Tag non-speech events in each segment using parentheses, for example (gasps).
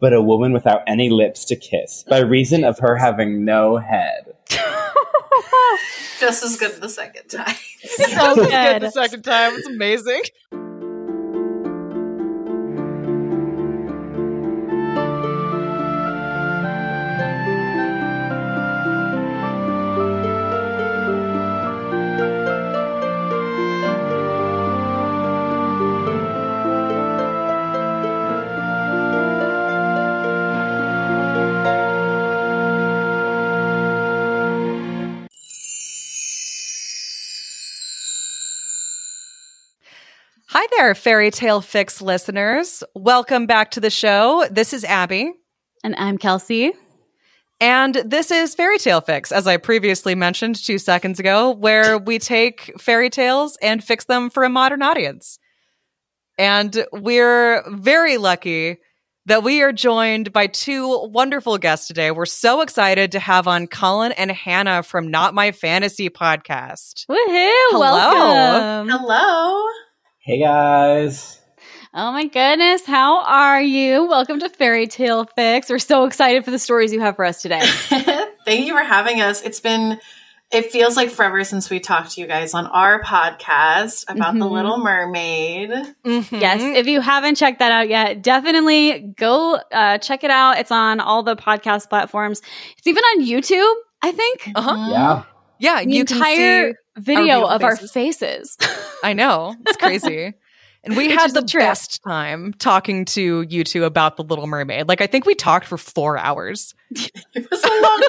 but a woman without any lips to kiss by reason of her having no head. (laughs) Just as good the second time. so Good good. the second time. It's amazing. Hi there, Fairy Tale Fix listeners. Welcome back to the show. This is Abby. And I'm Kelsey. And this is Fairy Tale Fix, as I previously mentioned two seconds ago, where we take fairy tales and fix them for a modern audience. And we're very lucky that we are joined by two wonderful guests today. We're so excited to have on Cullen and Hannah from Not My Fantasy podcast. Woohoo! Hello. Welcome. Hello. Hey guys. Oh my goodness. How are you? Welcome to Fairy Tale Fix. We're so excited for the stories you have for us today. (laughs) Thank you for having us. It's been, it feels like forever since we talked to you guys on our podcast about the Mhm. Little Mermaid. Mhm. yes. If you haven't checked that out yet, definitely go uh, check it out. It's on all the podcast platforms. It's even on YouTube, I think. Uh-huh. Yeah. Yeah, The you can entire see video beautiful of our faces. faces. (laughs) I know. It's (laughs) crazy. And we had the best time talking to you two about The Little Mermaid. Like, I think we talked for four hours (laughs) It was a long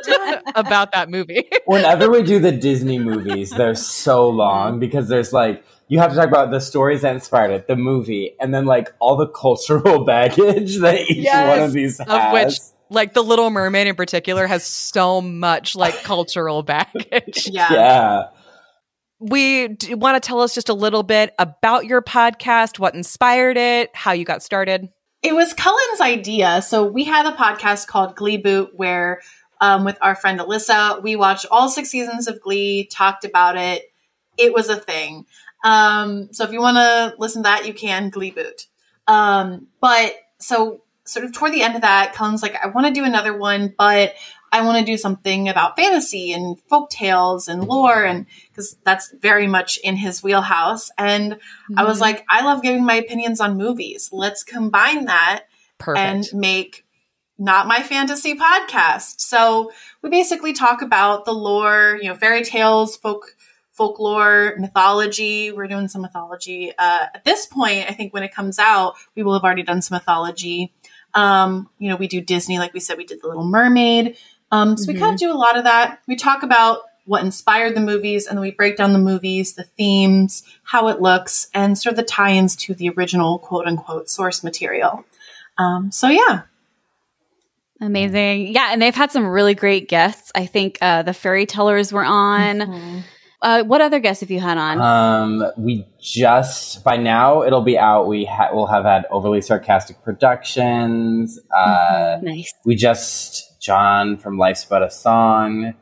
time. about that movie. Whenever we do the Disney movies, they're so long mm-hmm. because there's like you have to talk about the stories that inspired it, the movie, and then like all the cultural baggage that each Yes, one of these has. of which, like, The Little Mermaid in particular has so much, like, (laughs) cultural baggage. Yeah. yeah. We want to tell us just a little bit about your podcast, what inspired it, how you got started. It was Cullen's idea. So we had a podcast called Glee Boot where um, with our friend Alyssa, we watched all six seasons of Glee, talked about it. It was a thing. Um, so if you want to listen to that, you can Glee Boot. Um, but so sort of toward the end of that, Cullen's like, I want to do another one, but I want to do something about fantasy and folk tales and lore and because that's very much in his wheelhouse. And I was like, I love giving my opinions on movies. Let's combine that Perfect. and make not my fantasy podcast. So we basically talk about the lore, you know, fairy tales, folk folklore, mythology. We're doing some mythology. Uh, at this point, I think when it comes out, we will have already done some mythology. Um, you know, we do Disney, like we said, we did The Little Mermaid. Um, so we kind of do a lot of that. We talk about what inspired the movies, and then we break down the movies, the themes, how it looks, and sort of the tie-ins to the original quote unquote source material. Um, so yeah, Amazing. Yeah, and they've had some really great guests. I think uh, the fairy tellers were on. Uh, what other guests have you had on? Um, we just by now it'll be out. We ha- will have had overly sarcastic productions. Uh, (laughs) nice. we just John from Life's But a Song.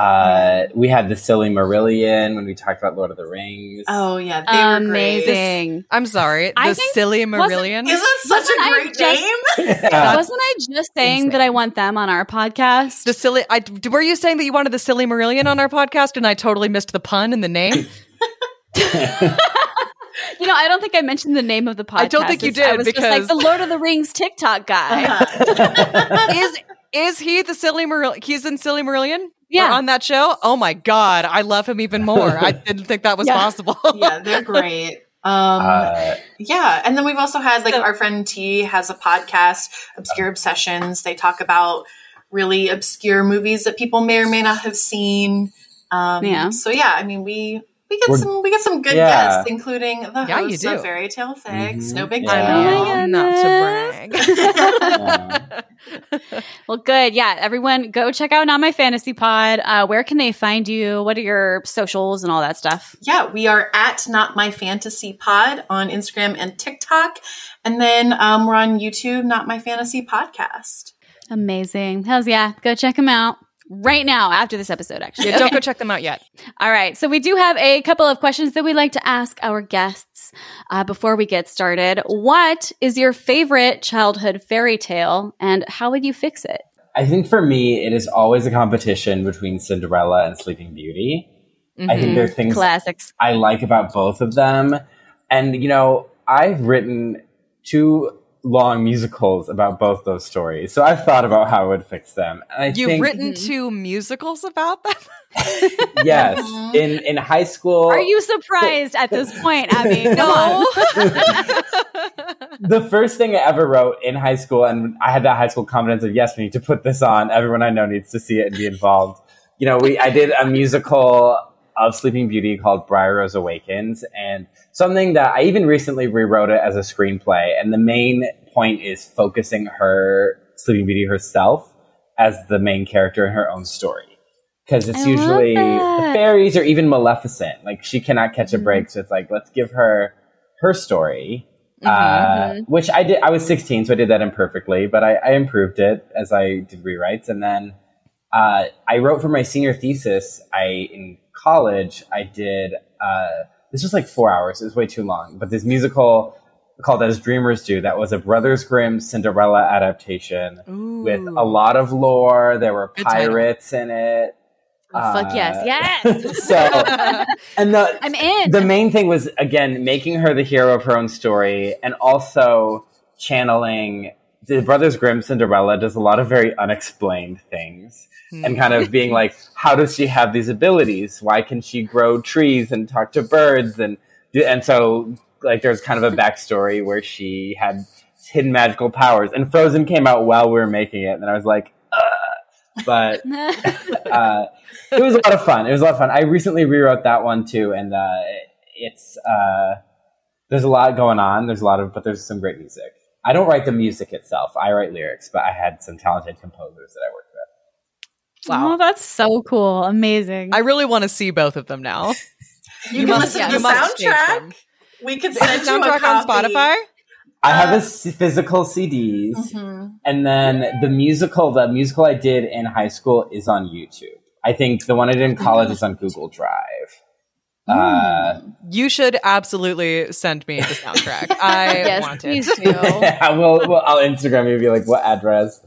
Uh, we had the silly Marillion when we talked about Lord of the Rings. Oh yeah, they were great. Amazing. I'm sorry, I the think- silly wasn't- Marillion. Isn't such Wasn't a I great just- name? (laughs) Yeah. Wasn't I just saying that I want them on our podcast? The silly. I were you saying that you wanted the silly Marillion on our podcast, and I totally missed the pun in the name. (laughs) you know, I don't think I mentioned the name of the podcast. I don't think you It's- I did, was just because- like the Lord of the Rings TikTok guy. Uh-huh. (laughs) is is he the silly Marillion? He's in silly Marillion. Yeah. Or on that show. Oh my god, I love him even more. I (laughs) didn't think that was Yeah. possible. (laughs) yeah, they're great. Um, Uh, yeah, and then we've also had like So- our friend T has a podcast, Obscure Obsessions. They talk about really obscure movies that people may or may not have seen. Um, Yeah. So yeah, I mean we we get We're- some we get some good Yeah. guests, including the Yeah, you hosts do. of Fairy Tale Fix. Mhm. No big Yeah. I Oh deal. not to brag. yeah. (laughs) (laughs) well, good. Yeah, everyone, go check out Not My Fantasy Pod. Uh, where can they find you? What are your socials and all that stuff? Yeah, we are at Not My Fantasy Pod on Instagram and TikTok, and then um, we're on YouTube. Not My Fantasy Podcast. Amazing. Hells yeah. Go check them out. Right now after this episode, actually. Yeah, don't go check them out yet. All right. So we do have a couple of questions that we like to ask our guests uh, before we get started. What is your favorite childhood fairy tale and how would you fix it? I think for me, it is always a competition between Cinderella and Sleeping Beauty. I think there are things Classics. I like about both of them. And, you know, I've written two long musicals about both those stories. So I've thought about how I would fix them. And I You've think, written mm-hmm. two musicals about them? (laughs) (laughs) yes, uh-huh. in, in high school. Are you surprised at this point, Abby? (laughs) Come on. the first thing I ever wrote in high school, and I had that high school confidence of yes, we need to put this on. Everyone I know needs to see it and be involved. You know, we I did a musical of Sleeping Beauty called Briar Rose Awakens, and something that I even recently rewrote it as a screenplay. And the main point is focusing her Sleeping Beauty herself as the main character in her own story. Because it's I usually the fairies or even Maleficent. Like she cannot catch a Mm-hmm. break, so it's like let's give her her story Mm-hmm, uh, which I did. I was 16, so I did that imperfectly, but I, I improved it as I did rewrites. And then uh, I wrote for my senior thesis. I in college I did. Uh, this was like four hours. It was way too long. But this musical called As Dreamers Do that was a Brothers Grimm Cinderella adaptation with a lot of lore. There were Good title. pirates in it. Fuck yes. Uh, Yes. (laughs) So, and the (laughs) I'm in. the main thing was again making her the hero of her own story and also channeling the brothers grimm cinderella does a lot of very unexplained things and kind of being like how does she have these abilities why can she grow trees and talk to birds and and so like there's kind of a backstory where she had hidden magical powers and frozen came out while we were making it and i was like Ugh. but (laughs) uh, it was a lot of fun. It was a lot of fun. I recently rewrote that one too, and uh, it's uh, there's a lot going on. There's a lot of, but there's some great music. I don't write the music itself. I write lyrics, but I had some talented composers that I worked with. Wow. Oh, that's so cool. Amazing. I really want to see both of them now. (laughs) You, You can must- listen to the soundtrack. them. We could Is the send you a soundtrack on. Spotify? I have Uh, a s- physical CDs, Mhm. and then the musical. The musical I did in high school is on YouTube. I think the one I did in college is on Google Drive. Uh, You should absolutely send me the soundtrack. (laughs) I yes, want please it. do. (laughs) I will. Well, I'll Instagram you. and Be like, what address?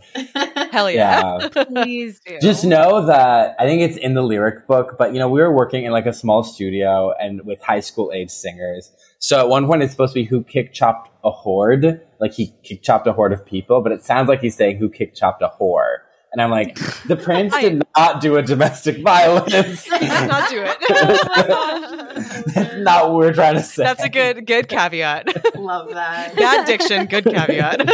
Hell yeah. Yeah. Please do. Just know that I think it's in the lyric book, but you know, we were working in like a small studio and with high school age singers. So at one point it's supposed to be who kick chopped a horde, like he kick chopped a horde of people, but it sounds like he's saying who kick chopped a whore. And I'm like, the prince did (laughs) not do a domestic violence. (laughs) Not do it. (laughs) That's not what we're trying to say. That's a good good caveat. Love that. Bad diction, good caveat.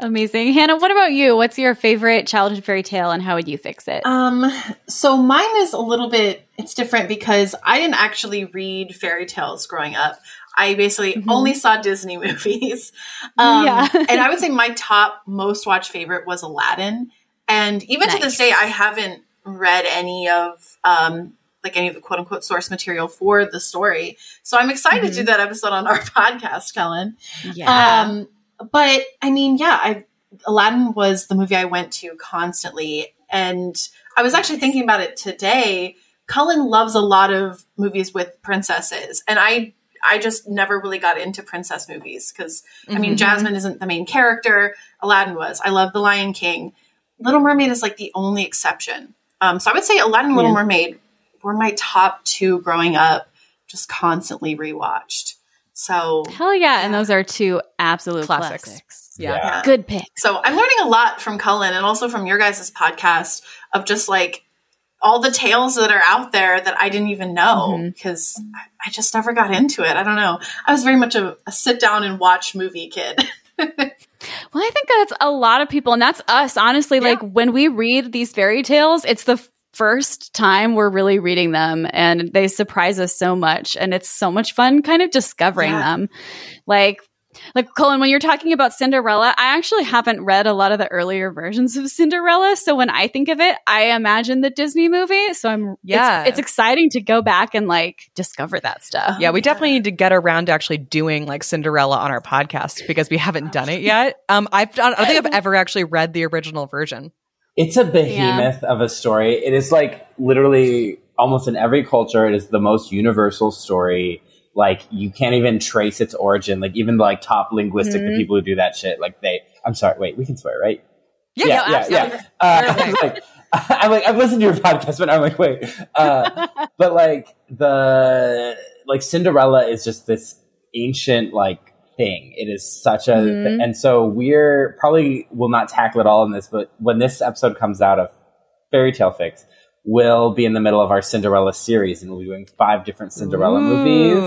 Amazing. Hannah, what about you? What's your favorite childhood fairy tale and how would you fix it? Um, so mine is a little bit it's different because I didn't actually read fairy tales growing up. I basically Mhm. only saw Disney (laughs) movies. Um, Yeah. (laughs) and I would say my top most watched favorite was Aladdin. And even to this day, I haven't read any of um, like any of the quote unquote source material for the story. So I'm excited to do that episode on our (laughs) podcast, Cullen. yeah. Um, but I mean, yeah, I Aladdin was the movie I went to constantly, and I was actually thinking about it today. Cullen loves a lot of movies with princesses, and I I just never really got into princess movies because I mean, Mhm. Jasmine isn't the main character. Aladdin was. I love The Lion King. Little Mermaid is like the only exception. Um, so I would say Aladdin, and Little Yeah. Mermaid were my top two growing up. Just constantly rewatched. So Hell yeah. And those are two absolute Classics. classics. Yeah. yeah. Good pick. So I'm learning a lot from Cullen and also from your guys' podcast of just like all the tales that are out there that I didn't even know mm-hmm. because I I just never got into it. I don't know. I was very much a, a sit down and watch movie kid. (laughs) Well, I think that's a lot of people, and that's us. Honestly, like when we read these fairy tales, it's the first time we're really reading them, and they surprise us so much, and it's so much fun, kind of discovering Yeah. them. Like like Cullen, when you're talking about Cinderella, I actually haven't read a lot of the earlier versions of Cinderella. So when I think of it, I imagine the Disney movie. So I'm Yeah. it's, it's exciting to go back and like discover that stuff. Yeah, we definitely need to get around to actually doing like Cinderella on our podcast because we haven't done it yet. Um, I've done, I don't think I've (laughs) ever actually read the original version. It's a behemoth of a story. It is like literally almost in every culture, it is the most universal story. Like you can't even trace its origin. Like even like top linguistic, the people who do that shit, like they. I'm sorry. Wait, we can swear, right? Yeah, yeah, no, yeah. absolutely. Uh, (laughs) I'm like, (laughs) I'm like, I've listened to your podcast, but I'm like, wait. Uh, (laughs) but like the like Cinderella is just this ancient like thing. It is such a, Mhm. and so we're probably will not tackle it all in this, but when this episode comes out of Fairy Tale Fix, we'll be in the middle of our Cinderella series, and we'll be doing five different Cinderella movies.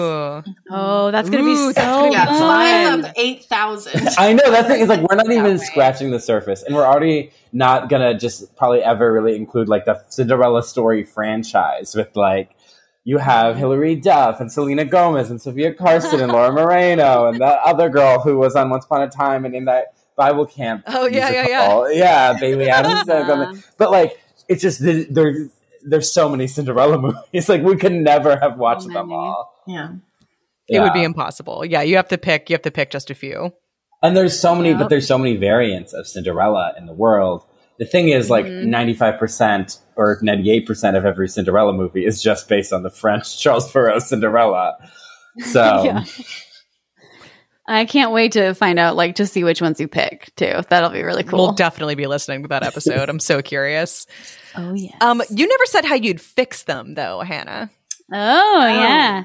Oh, that's gonna be so that's gonna be Yeah, fun. five of eight thousand. (laughs) I know that's thing. It's like we're not even way. scratching the surface, and we're already not gonna just probably ever really include like the Cinderella story franchise with like you have Hilary Duff and Selena Gomez and Sofia Carson and Laura Marano and that other girl who was on Once Upon a Time and in that Bible camp. Oh, yeah, yeah, yeah, yeah, Bailee Madison. (laughs) But like, it's just there. There's so many Cinderella (laughs) movies. Like we could never have watched So them many. all. Yeah. It would be impossible. Yeah, you have to pick. You have to pick just a few. And there's so many, Yep. but there's so many variants of Cinderella in the world. The thing is, like, Mhm. 95% or 98% of every Cinderella movie is just based on the French (laughs) Charles Perrault Cinderella. (laughs) So, Yeah. I can't wait to find out, like, to see which ones you pick too. That'll be really cool. We'll definitely be listening to that episode. I'm so curious. oh yeah. Um, you never said how you'd fix them, though, Hannah. oh yeah.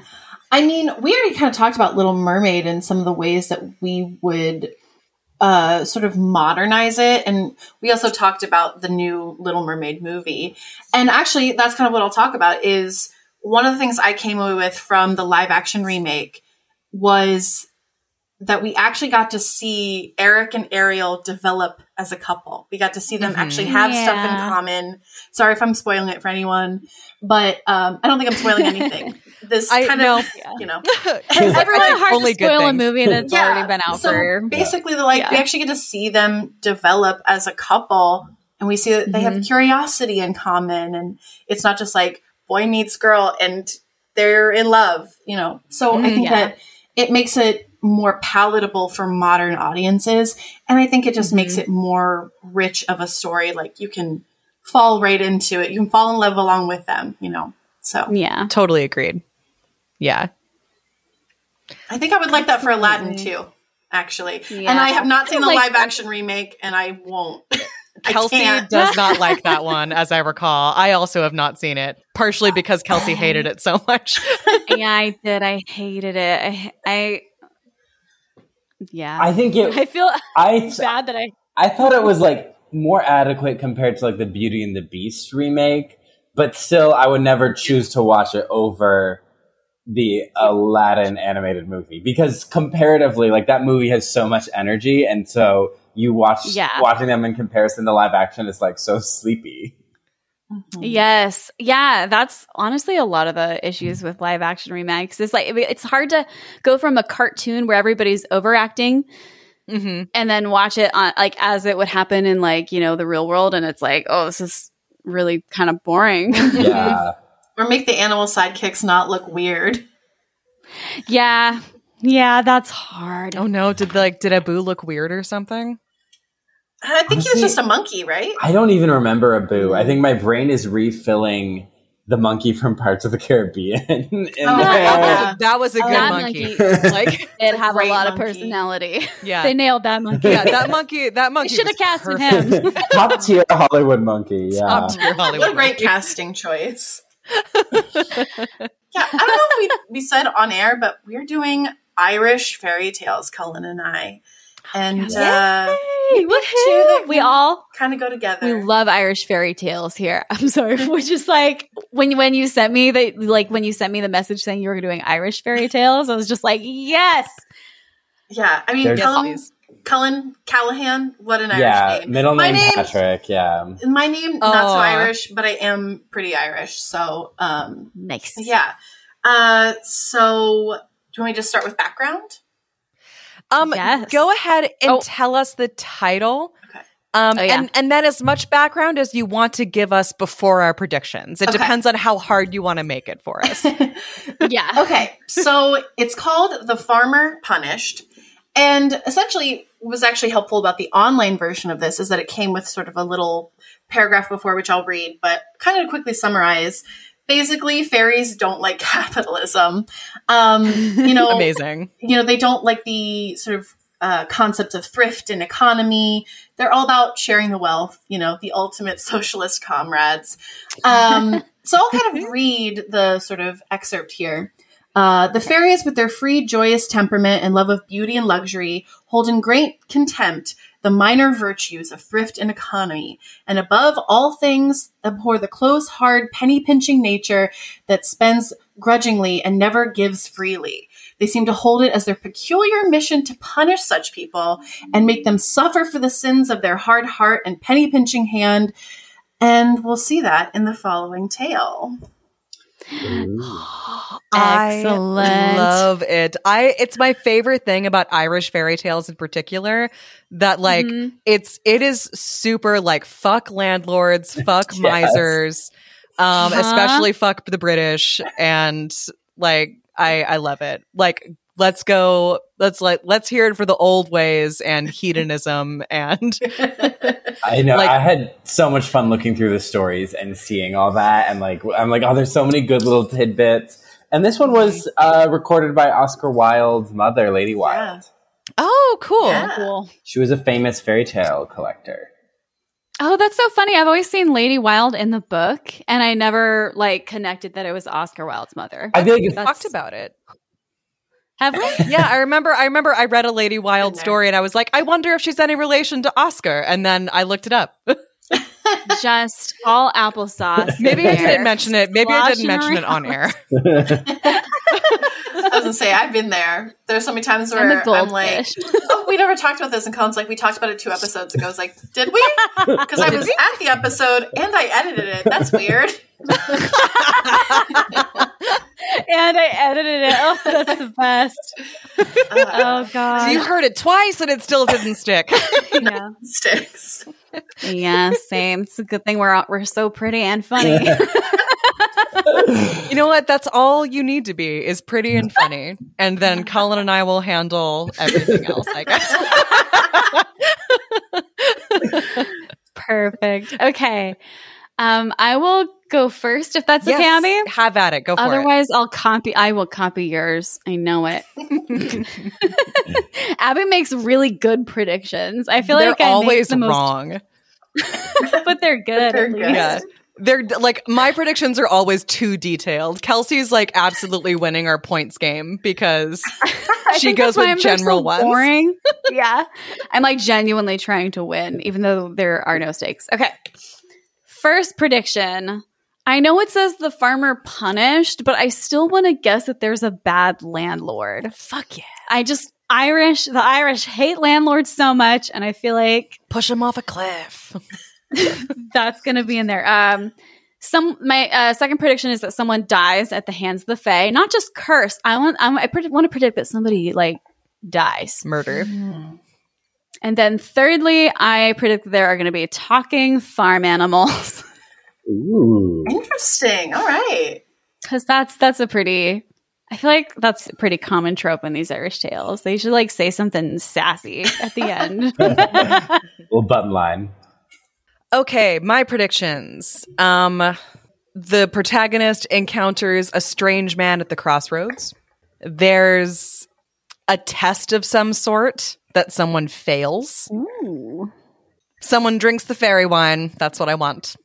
I mean, we already kind of talked about Little Mermaid and some of the ways that we would uh, sort of modernize it. And we also talked about the new Little Mermaid movie. And actually, that's kind of what I'll talk about is one of the things I came away with from the live action remake was that we actually got to see Eric and Ariel develop as a couple. We got to see them Mhm. actually have stuff in common. Sorry if I'm spoiling it for anyone, but um, I don't think I'm spoiling anything. (laughs) This I kind know. of, you know, (laughs) Everyone I hard only to good spoil a movie that's Yeah, already been out so for. basically, the like we actually get to see them develop as a couple, and we see that they have Mm-hmm. curiosity in common, and it's not just like boy meets girl and they're in love, you know. So I Mm, think yeah. that it makes it more palatable for modern audiences, and I think it just Mm-hmm. makes it more rich of a story. Like you can fall right into it, you can fall in love along with them, you know. So Yeah. Totally agreed. Yeah. I think I would like that for Aladdin too, actually. Yeah. And I have not seen the Like live that. action remake, and I won't. (laughs) I Kelsey can't. does not (laughs) like that one, as I recall. I also have not seen it, partially because Kelsey hated it so much. (laughs) yeah, I did. I hated it. I, I yeah. I think it, I feel I, bad that I. I thought it was like more adequate compared to like the Beauty and the Beast remake, but still, I would never choose to watch it over the Aladdin animated movie because comparatively, like that movie has so much energy, and so you watch Yeah. watching them in comparison to live action is like so sleepy. Yes. Yeah. That's honestly a lot of the issues with live action remakes. It's like, it's hard to go from a cartoon where everybody's overacting hmm and then watch it on, like, as it would happen in, like, you know, the real world. And it's like, oh, this is really kind of boring. Yeah, (laughs) Or make the animal sidekicks not look weird. yeah. Yeah. That's hard. Oh no! Did like did Abu look weird or something? Uh, I think he was just a monkey, right? I don't even remember Abu. I think my brain is refilling the monkey from Pirates of the Caribbean. (laughs) in Oh, there. yeah. That was a good that monkey. monkey- (laughs) like It have a great lot of personality. yeah, they nailed that monkey. yeah. That monkey. That monkey should have was casted him. Top tier Hollywood monkey. Yeah. Top tier Hollywood. What a great monkey. casting choice. Yeah, I don't know if we, we said on air, but we're doing Irish fairy tales, Cullen and I. And uh, Yay, two that We all kind of go together. We love Irish fairy tales here. (laughs) I'm sorry, (laughs) which is like when when you sent me the like when you sent me the message saying you were doing Irish fairy tales, I was just like, yes, yeah, I mean, There's- Cullen, Yes, Cullen Callahan, what an Irish yeah, name. middle My name name- Patrick. Yeah. My name, not so Irish, but I am pretty Irish. So, um, nice. yeah. Uh, so, do you want me to just start with background? Um, Yes. go ahead and Oh. tell us the title. Okay. Um, Oh, yeah. and, and then as much background as you want to give us before our predictions. It Okay. depends on how hard you want to make it for us. (laughs) Yeah. okay, so it's called The Farmer Punished. And essentially, what was actually helpful about the online version of this is that it came with sort of a little paragraph before, which I'll read, but kind of quickly summarize. Basically, fairies don't like (laughs) capitalism. Um, you know, Amazing. you know, they don't like the sort of uh, concepts of thrift and economy. They're all about sharing the wealth, you know, the ultimate socialist comrades. Um, so I'll kind of (laughs) read the sort of excerpt here. Uh, the fairies, with their free, joyous temperament and love of beauty and luxury, hold in great contempt the minor virtues of thrift and economy, and above all things, abhor the close, hard, penny pinching nature that spends grudgingly and never gives freely. They seem to hold it as their peculiar mission to punish such people and make them suffer for the sins of their hard heart and penny pinching hand. And we'll see that in the following tale. (gasps) Excellent. I love it. I it's my favorite thing about Irish fairy tales in particular that like Mhm. it's it is super like fuck landlords, (laughs) fuck Yes. misers, um Uh-huh. especially fuck the British and like I I love it. Like let's go let's like let's hear it for the old ways and (laughs) hedonism and (laughs) I know. Like- I had so much fun looking through the stories and seeing all that, and like I'm like, oh, there's so many good little tidbits. And this one was uh, recorded by Oscar Wilde's mother, Lady Wilde. oh cool. Yeah. Cool. She was a famous fairy tale collector. Oh, that's so funny. I've always seen Lady Wilde in the book, and I never like connected that it was Oscar Wilde's mother. I feel like We it's, talked about it. Have we? (laughs) yeah, I remember. I remember. I read a Lady Wilde story, and I was like, I wonder if she's any relation to Oscar. And then I looked it up. (laughs) Just all applesauce. (laughs) Maybe I didn't mention it. Maybe I didn't Sloshing mention it on air. I was gonna say I've been there. There's so many times I'm where I'm, like, "Oh, we never talked about this." And Cullen's like, "We talked about it two episodes ago." I was like, "Did we?" Because I was at the episode and I edited it. That's weird. And I edited it. Oh, that's the best. Uh, Oh So god. you heard it twice, and it still didn't stick. (laughs) yeah. (laughs) sticks. yeah, same. It's a good thing we're we're so pretty and funny. (laughs) you know what? That's all you need to be is pretty and funny, and then Cullen and I will handle everything else. I guess. Perfect. Okay. Um, I will go first if that's okay, Abby. Have at it. Go for it. Otherwise, I'll copy. I will copy yours. I know it. (laughs) Abby makes really good predictions. I feel They're like I make always the most- wrong. (laughs) but they're good. They're at good. least. Yeah. They're like my predictions are always too detailed. Kelsey's like absolutely winning our points game because (laughs) She goes with I'm general so ones. Boring. yeah, I'm like genuinely trying to win, even though there are no stakes. Okay, first prediction. I know it says the farmer punished, but I still want to guess that there's a bad landlord. fuck yeah. I just Irish, the Irish hate landlords so much, and I feel like (laughs) Push them off a cliff. (laughs) that's going to be in there. Um, some my uh, second prediction is that someone dies at the hands of the Fae, not just cursed. I want I'm, I want to predict that somebody like dies. Murder. And then thirdly, I predict there are going to be talking farm animals (laughs) Ooh. Interesting. All right. because that's that's a pretty. I feel like that's a pretty common trope in these Irish tales. They should like say something sassy at the end. (laughs) Little button line. Okay, my predictions. Um the protagonist encounters a strange man at the crossroads. There's a test of some sort that someone fails. Ooh. Someone drinks the fairy wine. That's what I want.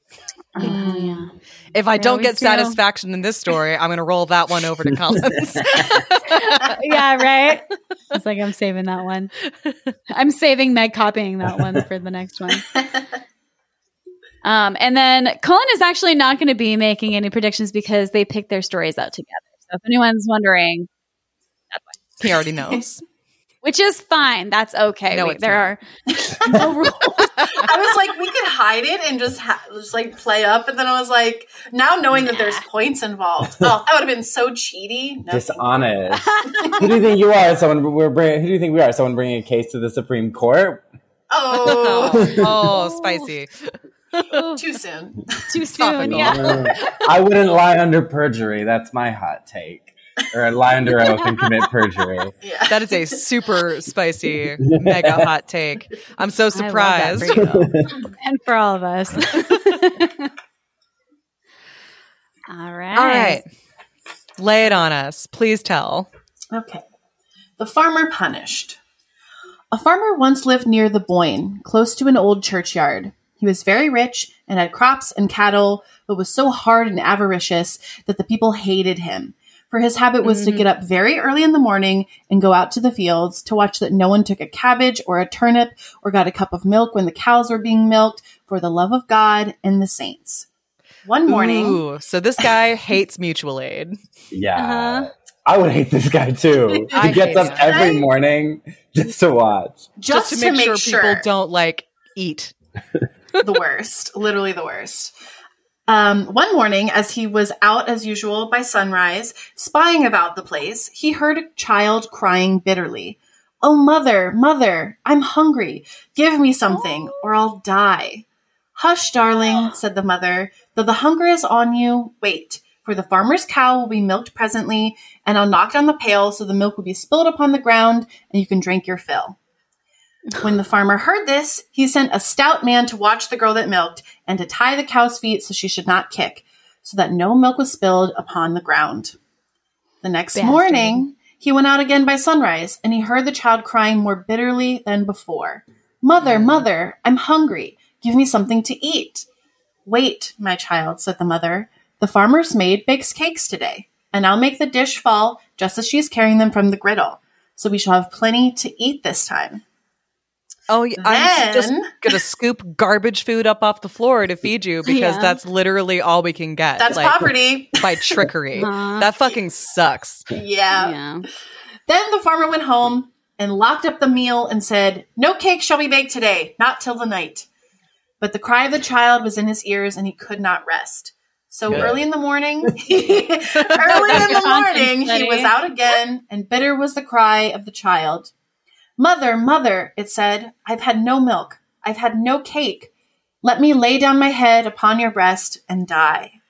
Oh, yeah. If I don't always get do. satisfaction in this story, I'm going to roll that one over to (laughs) Cullen's. (laughs) yeah, right. It's like I'm saving that one. I'm saving Meg copying that one for the next one. (laughs) Um, and then Cullen is actually not going to be making any predictions because they picked their stories out together. So if anyone's wondering, he already knows. which is fine, that's okay. No, We- it's there are no rules. I was like, we could hide it and just ha- just like play up, and then I was like, now knowing that there's points involved, oh, that would have been so cheaty, no, Dishonest. who do you think you are? Someone we're bringing. Who do you think we are? Someone bringing a case to the Supreme Court? Oh, (laughs) oh, spicy. (laughs) too soon. Too soon. Yeah. I wouldn't lie under perjury. That's my hot take. (laughs) Or lie under oath and commit perjury. Yeah. That is a super spicy, (laughs) mega hot take. I'm so I love that surprised. for you. (laughs) and for all of us. all right. All right. Lay it on us. Please tell. Okay. The farmer punished. A farmer once lived near the Boyne, close to an old churchyard. He was very rich and had crops and cattle, but was so hard and avaricious that the people hated him. For his habit was to get up very early in the morning and go out to the fields to watch that no one took a cabbage or a turnip or got a cup of milk when the cows were being milked for the love of God and the saints. One morning, Ooh, so this guy (laughs) hates mutual aid. Yeah. Uh-huh. I would hate this guy too. (laughs) He gets up him. every morning (laughs) just to watch. just, to make, sure, sure people don't like eat. the worst, literally the worst. Um, one morning, as he was out as usual by sunrise, spying about the place, he heard a child crying bitterly. Oh, mother, mother, I'm hungry. Give me something, or I'll die. Hush, darling, (sighs) said the mother. Though the hunger is on you, wait, for the farmer's cow will be milked presently, and I'll knock down the pail so the milk will be spilled upon the ground, and you can drink your fill. When the farmer heard this, he sent a stout man to watch the girl that milked and to tie the cow's feet so she should not kick, so that no milk was spilled upon the ground. The next Bastard. morning, he went out again by sunrise, and he heard the child crying more bitterly than before. Mother, mm. mother, I'm hungry. Give me something to eat. Wait, my child, said the mother. The farmer's maid bakes cakes today, and I'll make the dish fall just as she is carrying them from the griddle, so we shall have plenty to eat this time. Oh, yeah, I'm just gonna scoop garbage food up off the floor to feed you because Yeah. that's literally all we can get. That's like, poverty. by trickery. Aw. (laughs) Uh-huh. that fucking sucks. Yeah. Yeah. Then the farmer went home and locked up the meal and said, No cake shall be baked today, not till the night. But the cry of the child was in his ears and he could not rest. So Good. early in the morning, (laughs) (laughs) early in the morning, he was out again, and bitter was the cry of the child. Mother, mother, it said, I've had no milk. I've had no cake. Let me lay down my head upon your breast and die.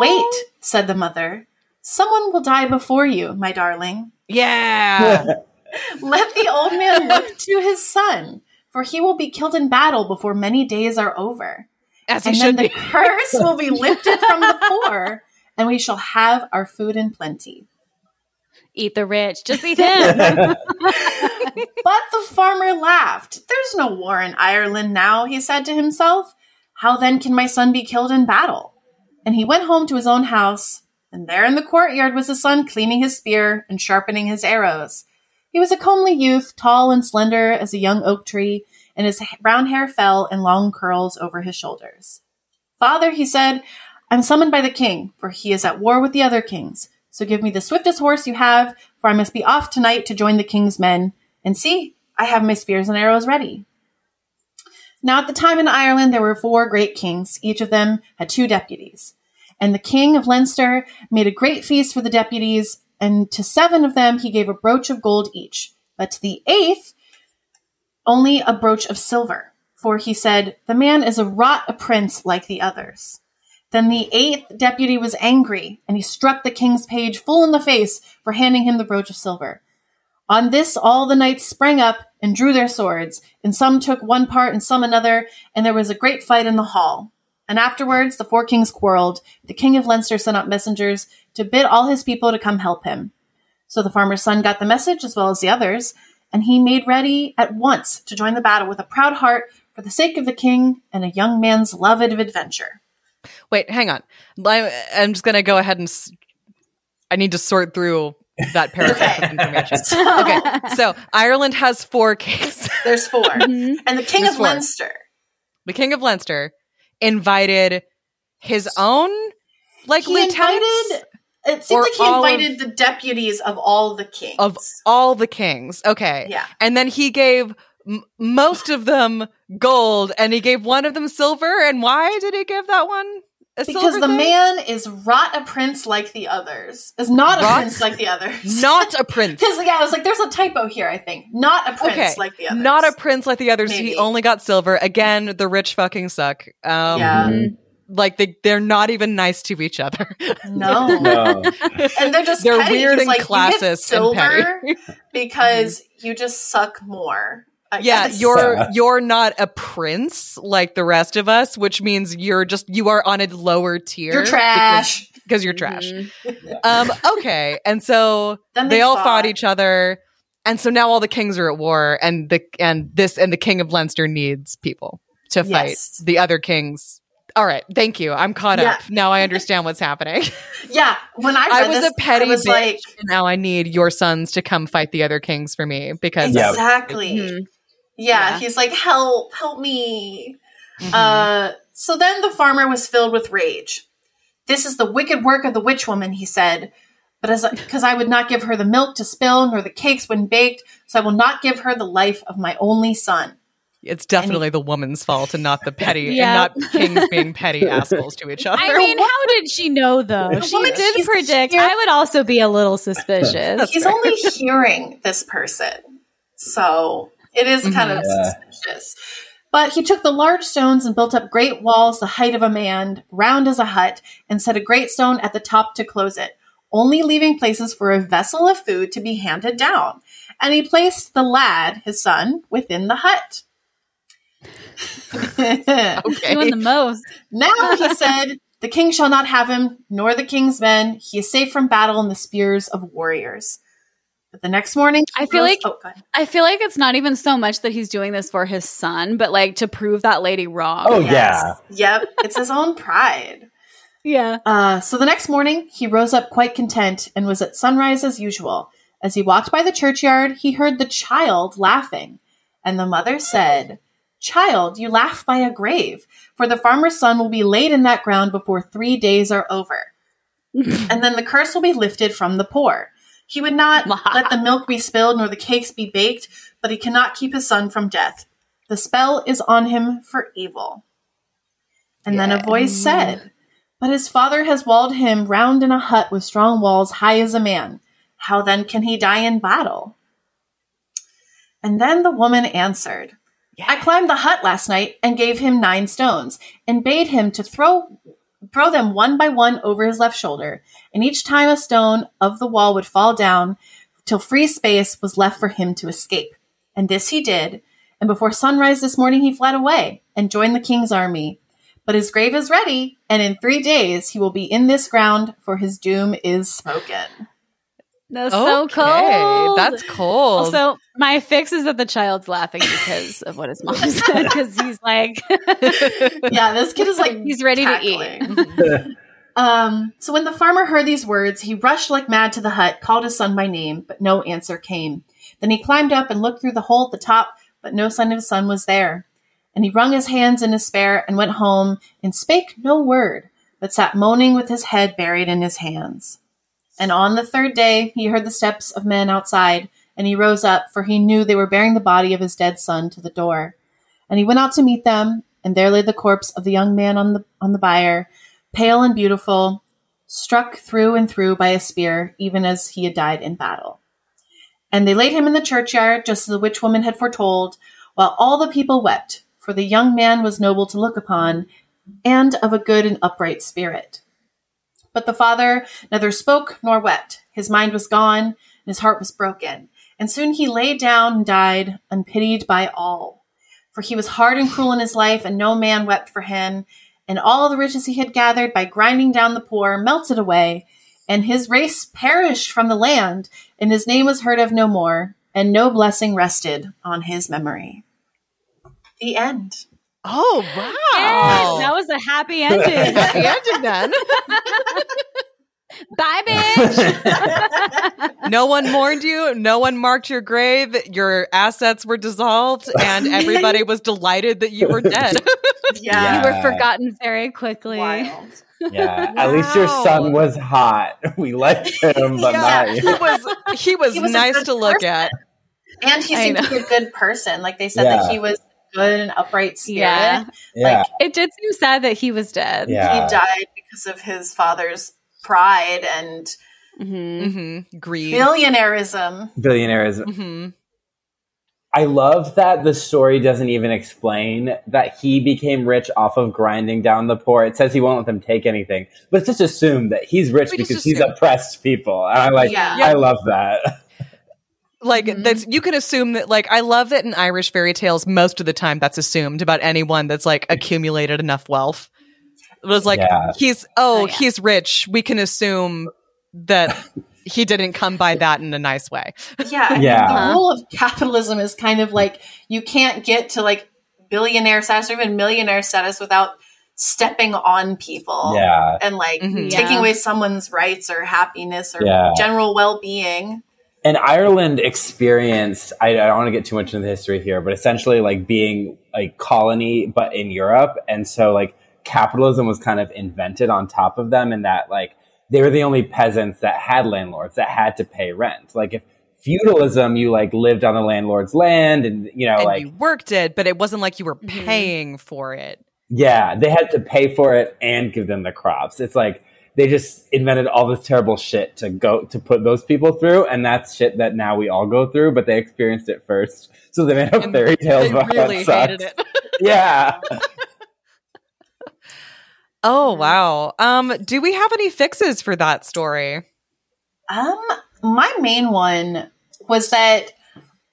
Wait, said the mother. Someone will die before you, my darling. Yeah. (laughs) Let the old man (laughs) look to his son, for he will be killed in battle before many days are over. As he And then the be. curse will be (laughs) lifted from the poor, and we shall have our food in plenty. Eat the rich. Just eat (laughs) him. (laughs) But the farmer laughed. There's no war in Ireland now, he said to himself. How then can my son be killed in battle? And he went home to his own house, and there in the courtyard was his son cleaning his spear and sharpening his arrows. He was a comely youth, tall and slender as a young oak tree, and his brown hair fell in long curls over his shoulders. Father, he said, I'm summoned by the king, for he is at war with the other kings. So give me the swiftest horse you have, for I must be off tonight to join the king's men. And see, I have my spears and arrows ready. Now, at the time in Ireland, there were four great kings. Each of them had two deputies. And the king of Leinster made a great feast for the deputies, and to seven of them he gave a brooch of gold each. But to the eighth, only a brooch of silver. For he said, The man is a wrought a prince like the others. Then the eighth deputy was angry, and he struck the king's page full in the face for handing him the brooch of silver. On this, all the knights sprang up and drew their swords, and some took one part and some another, and there was a great fight in the hall. And afterwards, the four kings quarreled. The king of Leinster sent out messengers to bid all his people to come help him. So the farmer's son got the message as well as the others, and he made ready at once to join the battle with a proud heart for the sake of the king and a young man's love of adventure. Wait, hang on. I, I'm just gonna go ahead and. S- I need to sort through that (laughs) paragraph of information. Okay, so Ireland has four kings. (laughs) There's 4 Mhm. And the king There's of four. Leinster. the king of Leinster invited his own like he lieutenants invited it seems like he all of- invited the deputies of all the kings. of all the kings. Okay, yeah. and then he gave m- most of them gold, and he gave one of them silver. And why did he give that one a Because the thing? man is rot a prince like the others. Is not a prince like the others. not a (laughs) prince. Because yeah, I was like, there's a typo here. I think not a prince Okay, like the others. Not a prince like the others. Maybe. He only got silver. Again, the rich fucking suck. Um, Yeah. Like they they're not even nice to each other. no. No. (laughs) and they're just They're petty. weird He's and like, you get classist and silver petty. because you just suck more. I yeah, (laughs) guess. you're Yeah. you're not a prince like the rest of us, which means you're just you are on a lower tier. you're trash. Mm-hmm. because you're trash. Mhm. (laughs) Um, okay, and so (laughs) they, they all fought. fought each other, and so now all the kings are at war, and the and this and the king of Leinster needs people to fight Yes. the other kings. All right, thank you. I'm caught Yeah. up now. I understand what's happening. Yeah, when I I was this, a petty I was bitch, like, now I need your sons to come fight the other kings for me because Yeah. exactly. Mhm. Yeah, Yeah. he's like, help, help me. Mhm. Uh, so then the farmer was filled with rage. This is the wicked work of the witch woman, he said. But as because I would not give her the milk to spill, nor the cakes when baked, so I will not give her the life of my only son. it's definitely the woman's fault and not the petty Yeah. and not kings being (laughs) petty assholes to each other. I mean, how did she know though? The She woman- did predict. here- I would also be a little suspicious. He's only hearing this person, so it is kind of mm-hmm. Yeah. suspicious. But he took the large stones and built up great walls the height of a man, round as a hut, and set a great stone at the top to close it, only leaving places for a vessel of food to be handed down. And he placed the lad, his son, within the hut. (laughs) okay. Doing the most. Now he (laughs) said, The king shall not have him, nor the king's men. He is safe from battle and the spears of warriors. But the next morning, I feel rose- like- oh. I feel like it's not even so much that he's doing this for his son, but like to prove that lady wrong. Oh Yes. yeah. Yep, it's his own pride. (laughs) yeah. Uh, so the next morning, he rose up quite content and was at sunrise as usual. As he walked by the churchyard, he heard the child laughing. And the mother said, Child, you laugh by a grave, for the farmer's son will be laid in that ground before three days are over. (laughs) and then the curse will be lifted from the poor. He would not (laughs) let the milk be spilled nor the cakes be baked, but he cannot keep his son from death. The spell is on him for evil. And then a voice said, But his father has walled him round in a hut with strong walls, high as a man. How then can he die in battle? And then the woman answered, I climbed the hut last night and gave him nine stones, and bade him to throw throw them one by one over his left shoulder, and each time a stone of the wall would fall down till free space was left for him to escape. And this he did, and before sunrise this morning he fled away and joined the king's army. But his grave is ready, and in three days he will be in this ground, for his doom is spoken. That's so Okay, cold. That's cold. Also, my fix is that the child's laughing because of what his mom (laughs) said. Because he's like, (laughs) Yeah, this kid is like (laughs) He's ready to cackling. Um, so when the farmer heard these words, he rushed like mad to the hut, called his son by name, but no answer came. Then he climbed up and looked through the hole at the top, but no sign of his son was there. And he wrung his hands in despair and went home and spake no word, but sat moaning with his head buried in his hands. And on the third day he heard the steps of men outside, and he rose up, for he knew they were bearing the body of his dead son to the door. And he went out to meet them, and there lay the corpse of the young man on the on the bier, pale and beautiful, struck through and through by a spear, even as he had died in battle. And they laid him in the churchyard, just as the witch woman had foretold, while all the people wept, for the young man was noble to look upon, and of a good and upright spirit. But the father neither spoke nor wept. His mind was gone, and his heart was broken. And soon he lay down and died, unpitied by all. For he was hard and cruel in his life, and no man wept for him. And all the riches he had gathered by grinding down the poor melted away, and his race perished from the land, and his name was heard of no more, and no blessing rested on his memory. The end. oh "Yeah, wow, that was a happy ending. happy ending then. (laughs) Bye, bitch. (laughs) no one mourned you. No one marked your grave. Your assets were dissolved, and (laughs) everybody was delighted that you were dead. (laughs) Yeah. You were forgotten very quickly. Wild. Yeah. At least your Wow. son was hot. We liked him, but Yeah. not he was he was, He was nice to look person. at. And he seemed know. like a good person. Like they said Yeah. that he was good and upright spirit. Yeah. Yeah. Like It did seem sad that he was dead. Yeah. he died because of his father's pride and hmm Mm-hmm. Greed. billionaireism. Billionaires. hmm I love that the story doesn't even explain that he became rich off of grinding down the poor. It says he won't let them take anything, but it's just assumed that he's rich We because he's oppressed people. And I like, Yeah. I love that. Like Mhm. that's you can assume that like I love that in Irish fairy tales most of the time that's assumed about anyone that's like accumulated enough wealth. It was like Yeah. he's oh, Oh, yeah. he's rich. We can assume that (laughs) he didn't come by that in a nice way. Yeah. I mean, Yeah. The rule of capitalism is kind of like you can't get to like billionaire status or even millionaire status without stepping on people. Yeah. And like Mhm. taking Yeah. away someone's rights or happiness or Yeah. general well being. And Ireland experienced, I, I don't want to get too much into the history here, but essentially like being a colony, but in Europe. And so like capitalism was kind of invented on top of them and that like they were the only peasants that had landlords that had to pay rent. Like if feudalism, you like lived on the landlord's land and, you know, and like, you worked it, but it wasn't like you were Mhm. paying for it. yeah, they had to pay for it and give them the crops. It's like, they just invented all this terrible shit to go to put those people through, and that's shit that now we all go through. But they experienced it first, so they made up And fairy tales They about really how it hated it. (laughs) Yeah, (laughs) Oh wow. Um, do we have any fixes for that story? Um, my main one was that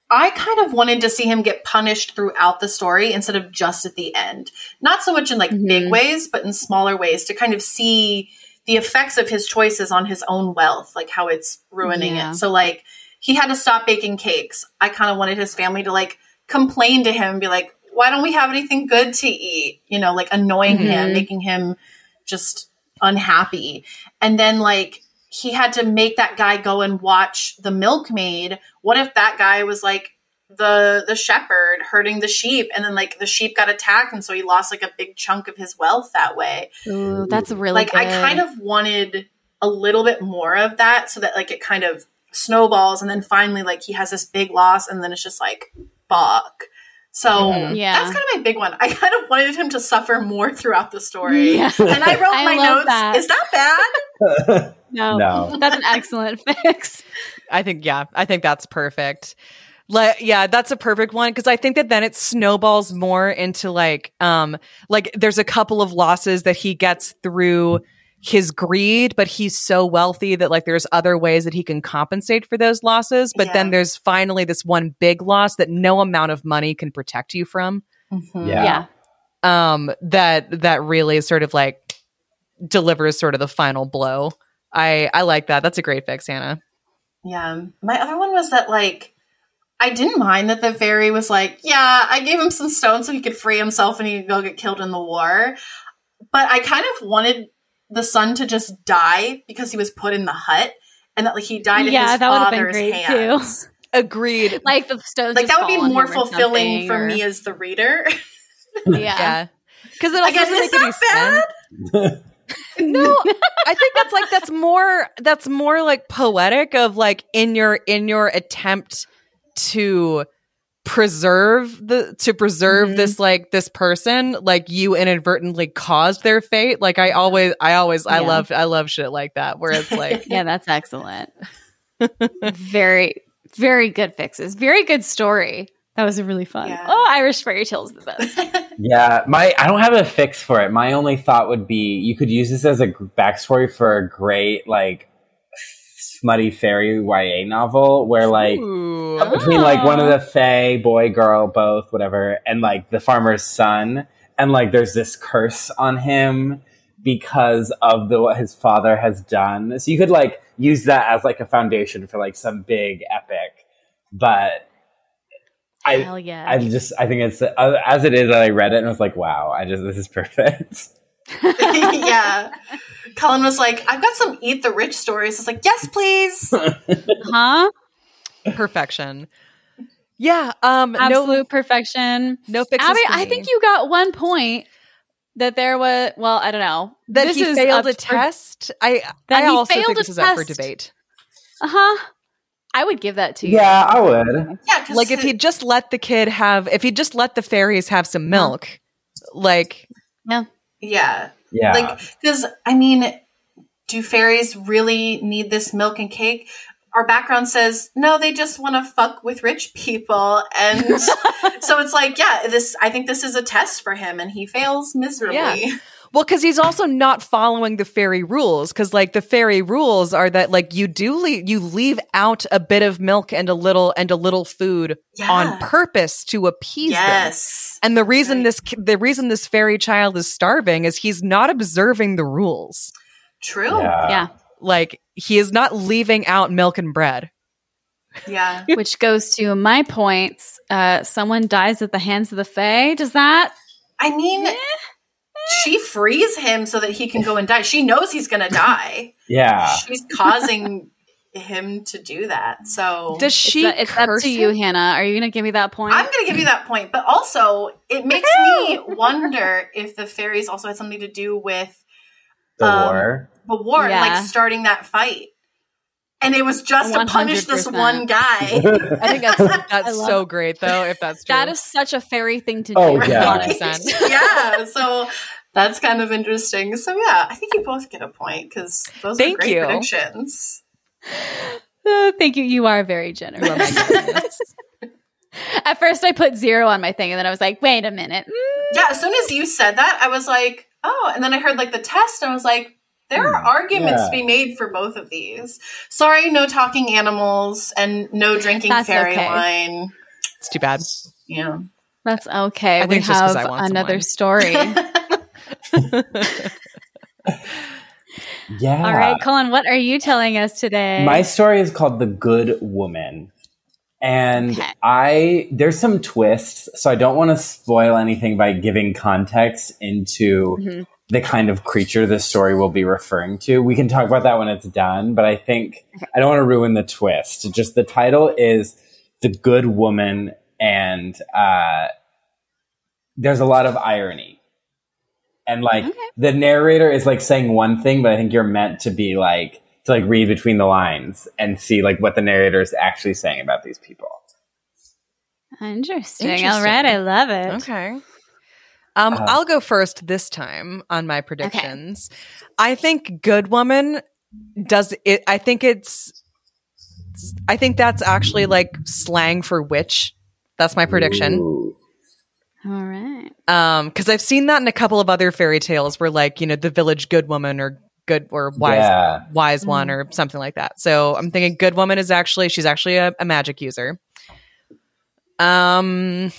I kind of wanted to see him get punished throughout the story instead of just at the end. Not so much in like big Mhm. ways, but in smaller ways to kind of see the effects of his choices on his own wealth, like how it's ruining Yeah. it. So like he had to stop baking cakes. I kind of wanted his family to like complain to him and be like, why don't we have anything good to eat? You know, like annoying him, Mhm. making him just unhappy. And then like he had to make that guy go and watch the milkmaid. What if that guy was like the the shepherd herding the sheep and then like the sheep got attacked and so he lost like a big chunk of his wealth that way. Ooh, that's really like I kind of wanted a little bit more of that so that like it kind of snowballs and then finally like he has this big loss and then it's just like fuck. So Mhm. Yeah. that's kind of my big one. I kind of wanted him to suffer more throughout the story. Yeah. And I wrote (laughs) I my notes. that. Is that bad? (laughs) (laughs) no, No. that's an excellent fix. I think yeah, I think that's perfect. Like yeah, that's a perfect one because I think that then it snowballs more into like um like there's a couple of losses that he gets through his greed, but he's so wealthy that like there's other ways that he can compensate for those losses. But then there's finally this one big loss that no amount of money can protect you from. Mhm. Yeah. Yeah. Um that that really sort of like delivers sort of the final blow. I I like that. That's a great fix, Hannah. Yeah. My other one was that like I didn't mind that the fairy was like, yeah, I gave him some stones so he could free himself and he could go get killed in the war. But I kind of wanted the son to just die because he was put in the hut and that like he died in Yeah, his that would've been father's great, hands. Agreed. Like the stones. Like just that would be fall on more him or fulfilling for or- me as the reader. Yeah. Yeah. Because it also Again, doesn't is make any that sense. (laughs) No, I think that's like that's more that's more like poetic of like in your in your attempt to preserve the to preserve Mhm. this like this person like you inadvertently caused their fate like i always i always i Yeah. love i love shit like that where it's (laughs) like Yeah, that's excellent. very, very good fixes. Very good story. That was really fun. Yeah. Oh, Irish fairy tales the best. (laughs) Yeah, my I don't have a fix for it. My only thought would be you could use this as a backstory for a great like smutty fairy YA novel where like Ooh. between like one of the fae, boy, girl, both, whatever, and like the farmer's son, and like there's this curse on him because of the what his father has done. So you could like use that as like a foundation for like some big epic, but. I, yeah. I just I think it's uh, as it is. That I read it and was like, wow, I just this is perfect. (laughs) (laughs) yeah. Cullen was like, I've got some eat the rich stories. I was like, yes, please. (laughs) huh? perfection yeah um Absolute no perfection. no fixes Abby, for I think you got one point that there was. Well, I don't know that This he is failed up a for- test i That i he also failed think a this is up for debate Uh huh. I would give that to you. Yeah, I would. Yeah, 'cause like if he he just let the kid have if he just let the fairies have some milk like yeah, Yeah. Yeah. like because I mean, do fairies really need this milk and cake? Our background says no, they just want to fuck with rich people, and (laughs) so it's like, yeah, this. I think this is a test for him, and he fails miserably. Yeah. well because he's also not following the fairy rules because like the fairy rules are that like you do leave you leave out a bit of milk and a little and a little food Yeah. on purpose to appease them Yes, and the reason Right. this the reason this fairy child is starving is he's not observing the rules true. yeah. Yeah. like he is not leaving out milk and bread Yeah. (laughs) Which goes to my points. Uh, someone dies at the hands of the Fae. Does that? I mean, she frees him so that he can go and die. She knows he's going to die. Yeah. She's causing him to do that. So does It's, she uh, it's up curse to you, him? Hannah. Are you going to give me that point? I'm going to give you that point. But also, it makes me (laughs) wonder if the fairies also had something to do with The Um, war. the war, Yeah. like starting that fight. And it was just to punish this one guy. (laughs) I think that's (laughs) that's love so great though. If that's true, that is such a fairy thing to do. Oh, to yeah. honest. sense. yeah. So that's kind of interesting. So yeah, I think you both get a point because those Thank are great you. predictions. Uh, thank you. You are very generous. (laughs) At first, I put zero on my thing, and then I was like, "Wait a minute." Mm, Yeah, as soon as you said that, I was like, oh, and then I heard like the test, and I was like, there are Hmm, arguments yeah. to be made for both of these. Sorry, no talking animals and no drinking That's fairy okay. wine. it's too bad. Yeah. That's okay. I we think it's just 'cause have I want another wine. story. (laughs) (laughs) Yeah. All right, Cullen, what are you telling us today? My story is called The Good Woman. And Okay. I there's some twists, so I don't want to spoil anything by giving context into Mhm. the kind of creature this story will be referring to. We can talk about that when it's done, but I think I don't want to ruin the twist. Just the title is The Good Woman and uh there's a lot of irony. And like Okay. the narrator is like saying one thing, but I think you're meant to be like to like read between the lines and see like what the narrator is actually saying about these people. Interesting. All Interesting. right, I love it. Okay. Um, Uh, I'll go first this time on my predictions. I think Good Woman does it. I think it's. I think that's actually like slang for witch. That's my prediction. Ooh. All right. Um, because I've seen that in a couple of other fairy tales where like you know the village good woman or good or wise Yeah. wise one or something like that. So I'm thinking good woman is actually she's actually a, a magic user. Um,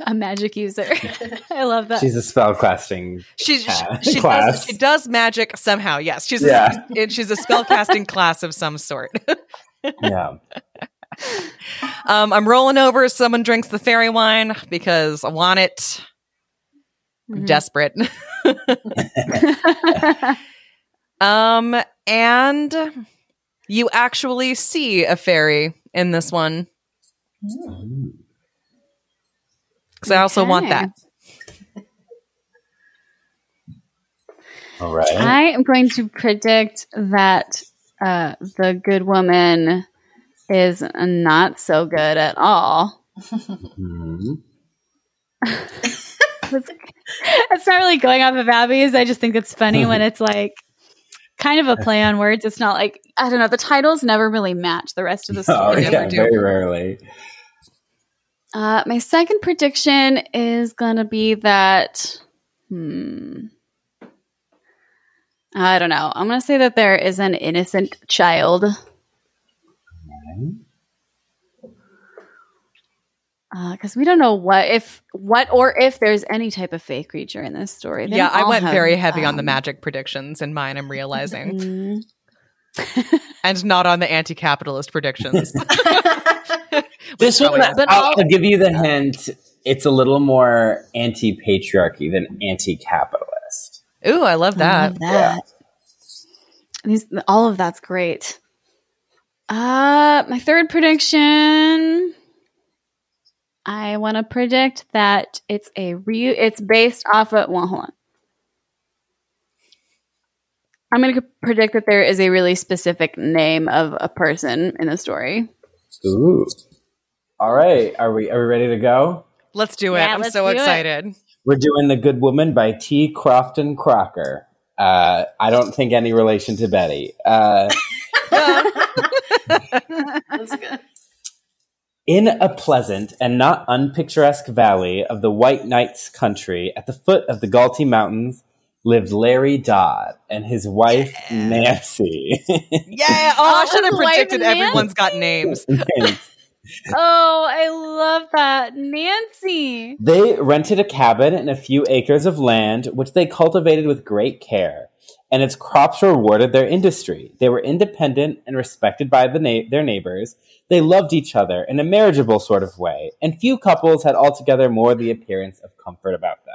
A magic user. (laughs) I love that. She's a spellcasting. She she, (laughs) she does she does magic somehow. Yes, she's Yeah. (laughs) a, it- she's a spellcasting class of some sort. Yeah. Um, I'm rolling over. Someone drinks the fairy wine because I want it. I'm Mhm. Desperate. (laughs) um, and you actually see a fairy in this one because I also want that. (laughs) All right. I am going to predict that uh, the good woman is not so good at all. (laughs) Mhm. It's, not really going off of Abby's. I just think it's funny when it's like kind of a play on words. It's not like I don't know. The titles never really match the rest of the (laughs) Oh, story. never yeah, very rarely. Uh, my second prediction is going to be that. Hmm. I don't know. I'm going to say that there is an innocent child. Because we don't know what if what or if there's any type of fake creature in this story. They yeah, I went have, very heavy on the um, magic predictions in mine. I'm realizing, mm, and not on the anti-capitalist predictions. (laughs) (laughs) This one, But I'll, I'll give you the hint. It's a little more anti-patriarchy than anti-capitalist. Ooh, I love I that. love that. These, all of that's great. Uh, my third prediction. I want to predict that it's a re. It's based off of. Well, hold on. I'm going to predict that there is a really specific name of a person in the story. Ooh. All right. Are we are we ready to go? Let's do it. Yeah, I'm so do it. excited. We're doing The Good Woman by T. Crofton Crocker. Uh, I don't think any relation to Betty. Uh, (laughs) (laughs) That's good. in a pleasant and not unpicturesque valley of the White Knights country at the foot of the Galtee Mountains lived Larry Dodd and his wife Nancy. (laughs) Yeah. Oh, oh I Oh, should have predicted everyone's got names. (laughs) Oh, I love that. Nancy. They rented a cabin and a few acres of land, which they cultivated with great care, and its crops rewarded their industry. They were independent and respected by the na- their neighbors. They loved each other in a marriageable sort of way, and few couples had altogether more the appearance of comfort about them.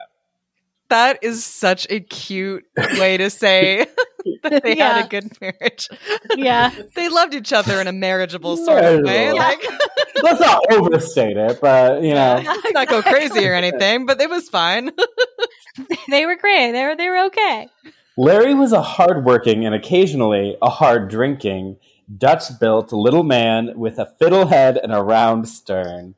That is such a cute way to say (laughs) that they had a good marriage. Yeah. (laughs) They loved each other in a marriageable sort of way. Marriageable. Like, (laughs) Let's not overstate it, but you know, let's not go crazy or anything, but it was fine. they were great. They were they were okay. Larry was a hard-working and occasionally a hard-drinking, Dutch-built little man with a fiddle head and a round stern.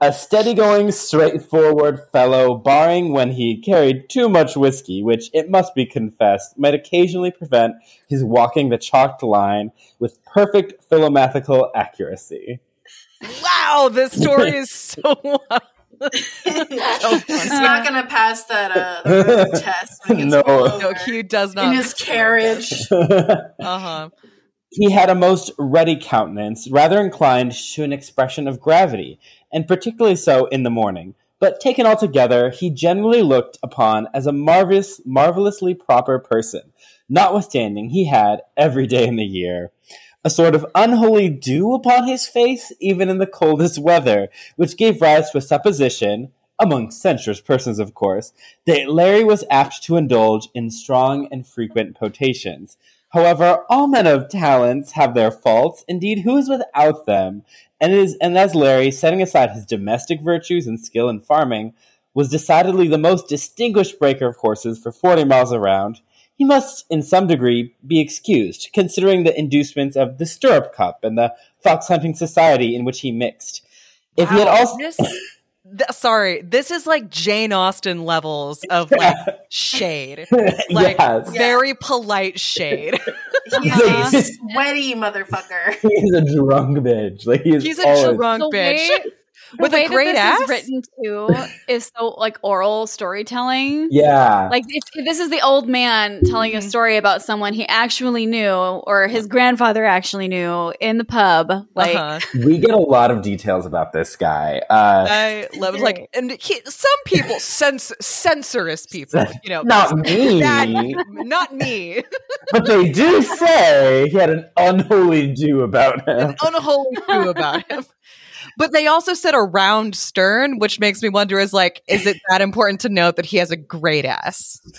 A steady-going, straightforward fellow, barring when he carried too much whiskey, which, it must be confessed, might occasionally prevent his walking the chalked line with perfect philomathical accuracy. Wow, this story is so (laughs) (laughs) He's not gonna pass that uh, the (laughs) test. When he No. No, over. he does not. in his carriage. (laughs) Uh-huh. He had a most ready countenance, rather inclined to an expression of gravity, and particularly so in the morning. But taken altogether, he generally looked upon as a marvelous, marvelously proper person, notwithstanding he had, every day in the year, a sort of unholy dew upon his face, even in the coldest weather, which gave rise to a supposition, among censorious persons of course, that Larry was apt to indulge in strong and frequent potations. However, all men of talents have their faults. Indeed, who is without them? And it is, and as Larry, setting aside his domestic virtues and skill in farming, was decidedly the most distinguished breaker of horses for forty miles around, he must, in some degree, be excused, considering the inducements of the Stirrup Cup and the fox hunting society in which he mixed. If he had Wow, also, this, th- sorry, this is like Jane Austen levels of (laughs) like shade, (laughs) like yes, very polite shade. (laughs) He's a sweaty motherfucker. he's a drunk bitch. Like he's He's a always- drunk The bitch way- with the way a great that this ass. is written too is so like oral storytelling. Yeah, Like if, if this is the old man telling a story about someone he actually knew or his grandfather actually knew in the pub. Like uh-huh. we get a lot of details about this guy. Uh, I love like, and he, some people (laughs) cens- censorious people, (laughs) you know, not me, that, (laughs) not me, but they do say he had an unholy dew about him. an unholy crew about him. But they also said a round stern, which makes me wonder: is like, is it that important to note that he has a great ass? (laughs)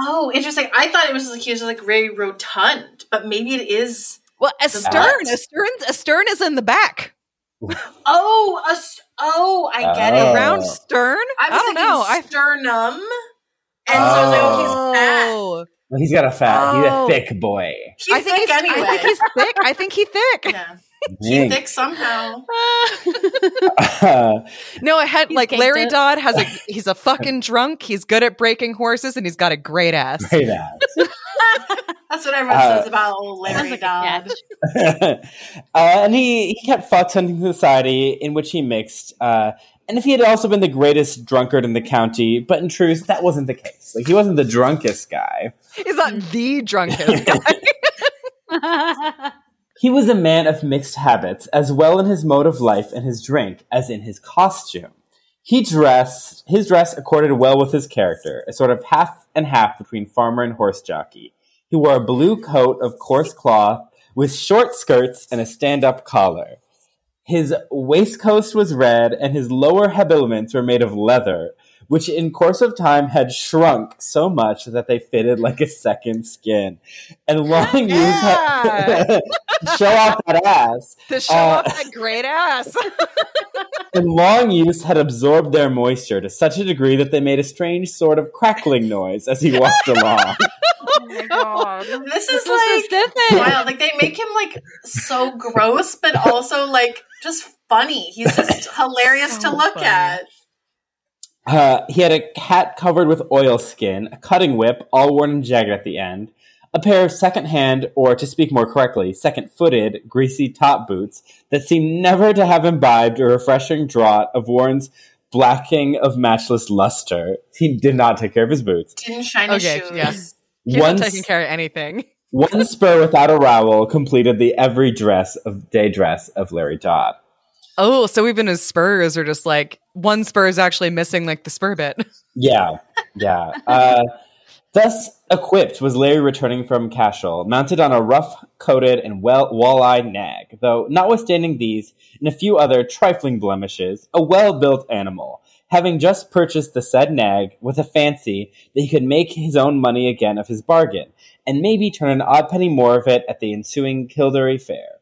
Oh, interesting. I thought it was like he was like very rotund, but maybe it is. Well, a stern, butt. a stern, a stern is in the back. (laughs) Oh, a oh, I get Oh. it. Round stern? I was don't know. I sternum, and so I was like, oh, he's fat. Oh. Well, he's got a fat, he's Oh. a thick boy. He's I think thick he's, anyway. I think he's thick. I think he's thick. (laughs) yeah, (laughs) he's Dang. thick somehow. (laughs) No, I had He's like Larry it. Dodd has a (laughs) he's a fucking drunk. He's good at breaking horses and he's got a great ass. Great ass. That's what everyone Uh, says about old sounds Larry like Dodd. uh, and he, he kept fox hunting society in which he mixed. Uh, and if he had also been the greatest drunkard in the county, but in truth, that wasn't the case. Like he wasn't the drunkest guy. He's not the drunkest guy. He was a man of mixed habits, as well in his mode of life and his drink as in his costume. He dressed his dress accorded well with his character, a sort of half and half between farmer and horse jockey. He wore a blue coat of coarse cloth with short skirts and a stand-up collar. His waistcoat was red, and his lower habiliments were made of leather, which in course of time had shrunk so much that they fitted like a second skin. And long use had (laughs) show off that ass. to show Uh, off that great ass. (laughs) And long use had absorbed their moisture to such a degree that they made a strange sort of crackling noise as he walked (laughs) along. my god. This is so like specific. wild. Like they make him like so gross, but also like just funny. He's just hilarious So to look funny. at. Uh, he had a hat covered with oilskin, a cutting whip, all worn and jagged at the end, a pair of second-hand, or to speak more correctly, second-footed, greasy top boots that seemed never to have imbibed a refreshing draught of Warren's blacking of matchless luster. He did not take care of his boots. Didn't shine his Okay, shoes. yeah. He's One not taking care of anything. One spur without a rowel completed the every dress of day dress of Larry Dodd. Oh, so even his spurs are just like one spur is actually missing like the spur bit. (laughs) Yeah, yeah. Uh, thus equipped was Larry returning from Cashel, mounted on a rough-coated and well wall-eyed nag, though notwithstanding these and a few other trifling blemishes, a well-built animal, having just purchased the said nag with a fancy that he could make his own money again of his bargain, and maybe turn an odd penny more of it at the ensuing Kildare fair.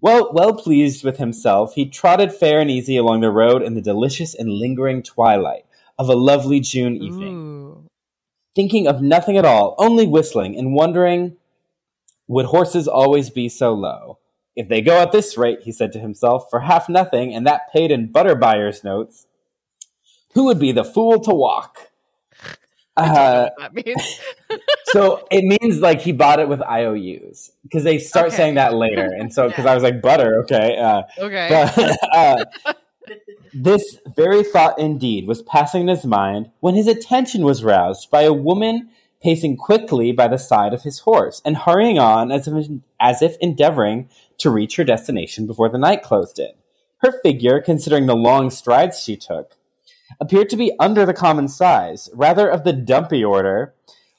Well, well pleased with himself, he trotted fair and easy along the road in the delicious and lingering twilight of a lovely June evening, Ooh. thinking of nothing at all, only whistling and wondering, would horses always be so low? If they go at this rate, he said to himself, for half nothing, and that paid in butter buyer's notes, who would be the fool to walk? Uh, That means (laughs) so it means like he bought it with IOUs because they start Okay. saying that later, and so because Yeah. I was like butter, okay, uh, okay. but, (laughs) uh, this very thought indeed was passing in his mind when his attention was roused by a woman pacing quickly by the side of his horse and hurrying on as if, as if endeavoring to reach her destination before the night closed in. Her figure, considering the long strides she took, appeared to be under the common size, rather of the dumpy order.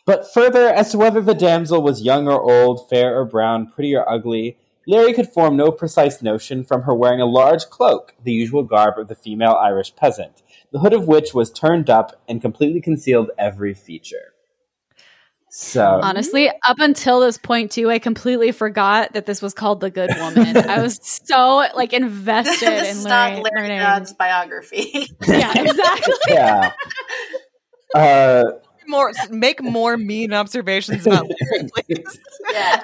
But further, as to whether the damsel was young or old, fair or brown, pretty or ugly, Larry could form no precise notion from her wearing a large cloak, the usual garb of the female Irish peasant, the hood of which was turned up and completely concealed every feature. So, Honestly, up until this point too, I completely forgot that this was called The Good Woman. I was (laughs) so like invested this in is not learning. Larry learning. Dodd's biography. (laughs) Yeah, exactly. yeah. (laughs) Uh, more make more mean observations about Larry, please. yeah.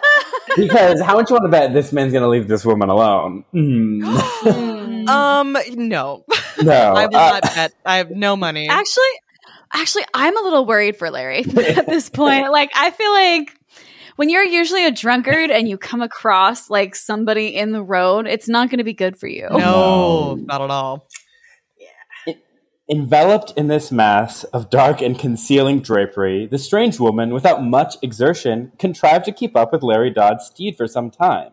because how much you want to bet this man's going to leave this woman alone? (gasps) Mm. (gasps) um, no, no. I will uh, not bet. I have no money. Actually, actually, I'm a little worried for Larry (laughs) at (laughs) this point. Like, I feel like when you're usually a drunkard and you come across like somebody in the road, it's not going to be good for you. no, No. not at all. Enveloped in this mass of dark and concealing drapery, the strange woman, without much exertion, contrived to keep up with Larry Dodd's steed for some time,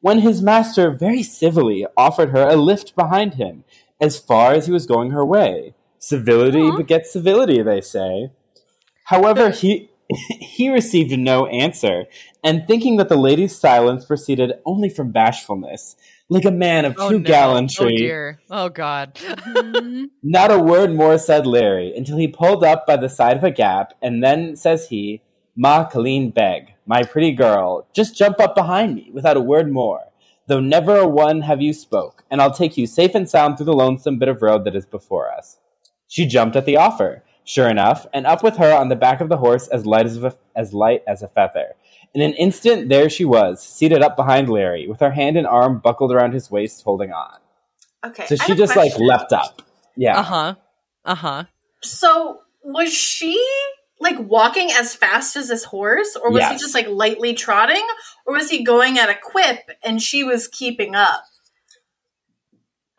when his master very civilly offered her a lift behind him, as far as he was going her way. Civility Aw. begets civility, they say. However, he (laughs) he received no answer, and thinking that the lady's silence proceeded only from bashfulness, like a man of Oh, true no. gallantry, Oh dear. Oh god. Mhm. (laughs) not a word more said Larry until he pulled up by the side of a gap, and then says he, Ma Colleen Beg, my pretty girl, just jump up behind me without a word more, though never a one have you spoke, and I'll take you safe and sound through the lonesome bit of road that is before us. She jumped at the offer, sure enough, and up with her on the back of the horse as light as a, as light as a feather. In an instant, there she was, seated up behind Larry, with her hand and arm buckled around his waist, holding on. Okay. So she have a just like leapt up. Yeah. Uh huh. Uh huh. So was she like walking as fast as this horse, or was he just like lightly trotting, or was he going at a quip and she was keeping up?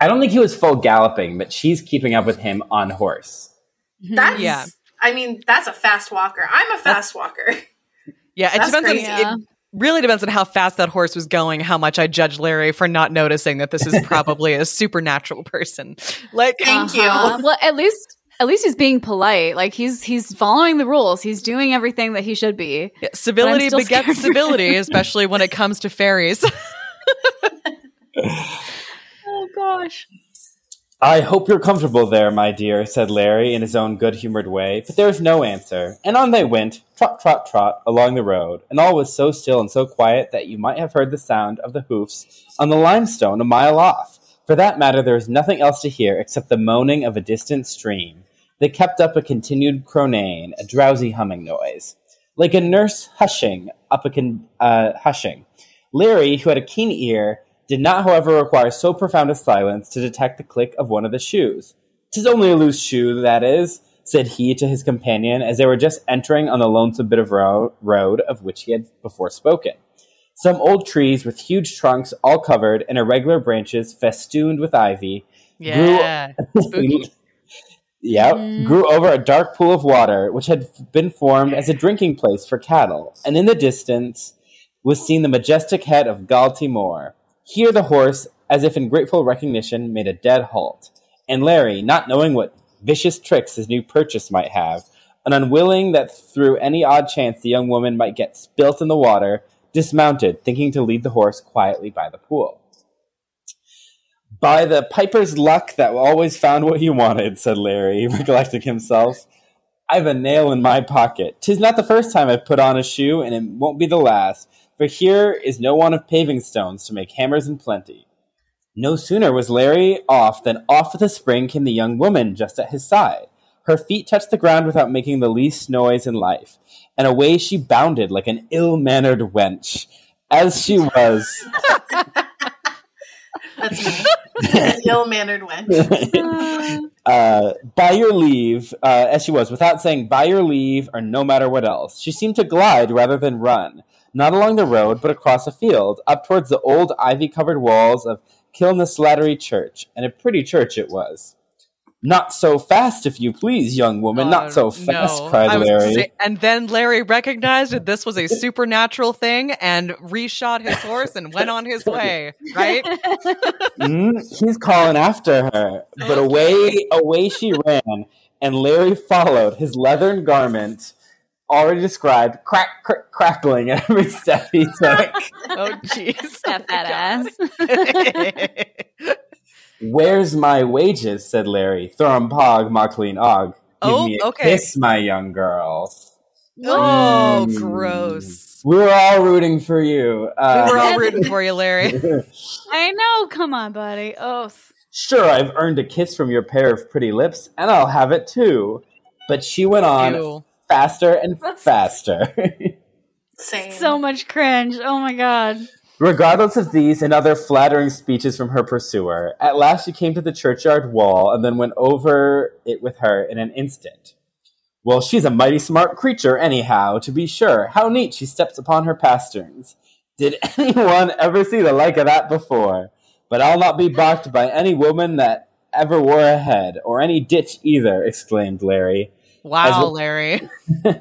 I don't think he was full galloping, but she's keeping up with him on horse. That's Yeah. I mean, that's a fast walker. I'm a fast walker. (laughs) Yeah, it That's depends crazy. on Yeah. it really depends on how fast that horse was going, how much I judge Larry for not noticing that this is (laughs) probably a supernatural person. Like Thank Uh-huh. you. Well, at least at least he's being polite. Like he's he's following the rules. He's doing everything that he should be. yeah, civility still begets civility, (laughs) especially when it comes to fairies. Gosh. I hope you're comfortable there, my dear, said Larry in his own good humored way, but there was no answer, and on they went, trot, trot, trot, along the road, and all was so still and so quiet that you might have heard the sound of the hoofs on the limestone a mile off. For that matter, there was nothing else to hear except the moaning of a distant stream that kept up a continued cronane, a drowsy humming noise. like a nurse hushing up a con- uh, hushing. Larry, who had a keen ear, did not, however, require so profound a silence to detect the click of one of the shoes. "'Tis only a loose shoe, that is," said he to his companion as they were just entering on the lonesome bit of ro- road of which he had before spoken. Some old trees with huge trunks all covered and irregular branches festooned with ivy Yeah. Spooky. (laughs) Yep, Mm. grew over a dark pool of water, which had been formed as a drinking place for cattle, and in the distance was seen the majestic head of Galtymore. Here the horse, as if in grateful recognition, made a dead halt, and Larry, not knowing what vicious tricks his new purchase might have, and unwilling that through any odd chance the young woman might get spilt in the water, dismounted, thinking to lead the horse quietly by the pool. By the piper's luck that always found what he wanted, said Larry, (laughs) recollecting himself. I've a nail in my pocket. Tis not the first time I've put on a shoe, and it won't be the last, for here is no want of paving stones to make hammers in plenty. No sooner was Larry off than off with a spring came the young woman just at his side. Her feet touched the ground without making the least noise in life, and away she bounded like an ill mannered wench. As she was, That's. An ill-mannered wench. (laughs) uh, by your leave, uh, as she was, without saying by your leave or no matter what else. She seemed to glide rather than run, not along the road, but across a field, up towards the old ivy covered walls of Kilnaslattery Church, and a pretty church it was. Not so fast, if you please, young woman, Uh, not so fast, no. cried I was gonna Larry. say- and then Larry recognized that this was a supernatural thing and reshot his horse and went on his way. Right? (laughs) Mm, he's calling after her, but away, away she ran, and Larry followed, his leathern garment, already described, crack, crack crackling at every step he (laughs) took. Oh, jeez. Step that ass. (laughs) Where's my wages? said Larry. Thrum pog, Maclean og. Give Oh, me a okay. kiss, my young girl. oh, Mm. gross. We were all rooting for you. Uh, We were all rooting for you, Larry. (laughs) I know. Come on, buddy. Oh, sure, I've earned a kiss from your pair of pretty lips, and I'll have it too. But she went on Ew. Faster and That's- faster. Same. so much cringe. Oh my god. Regardless of these and other flattering speeches from her pursuer, at last she came to the churchyard wall and then went over it with her in an instant. Well, she's a mighty smart creature, anyhow, to be sure. How neat she steps upon her pasterns. Did (laughs) anyone ever see the like of that before? But I'll not be balked by any woman that ever wore a head, or any ditch either, exclaimed Larry. Wow, As- Larry. (laughs)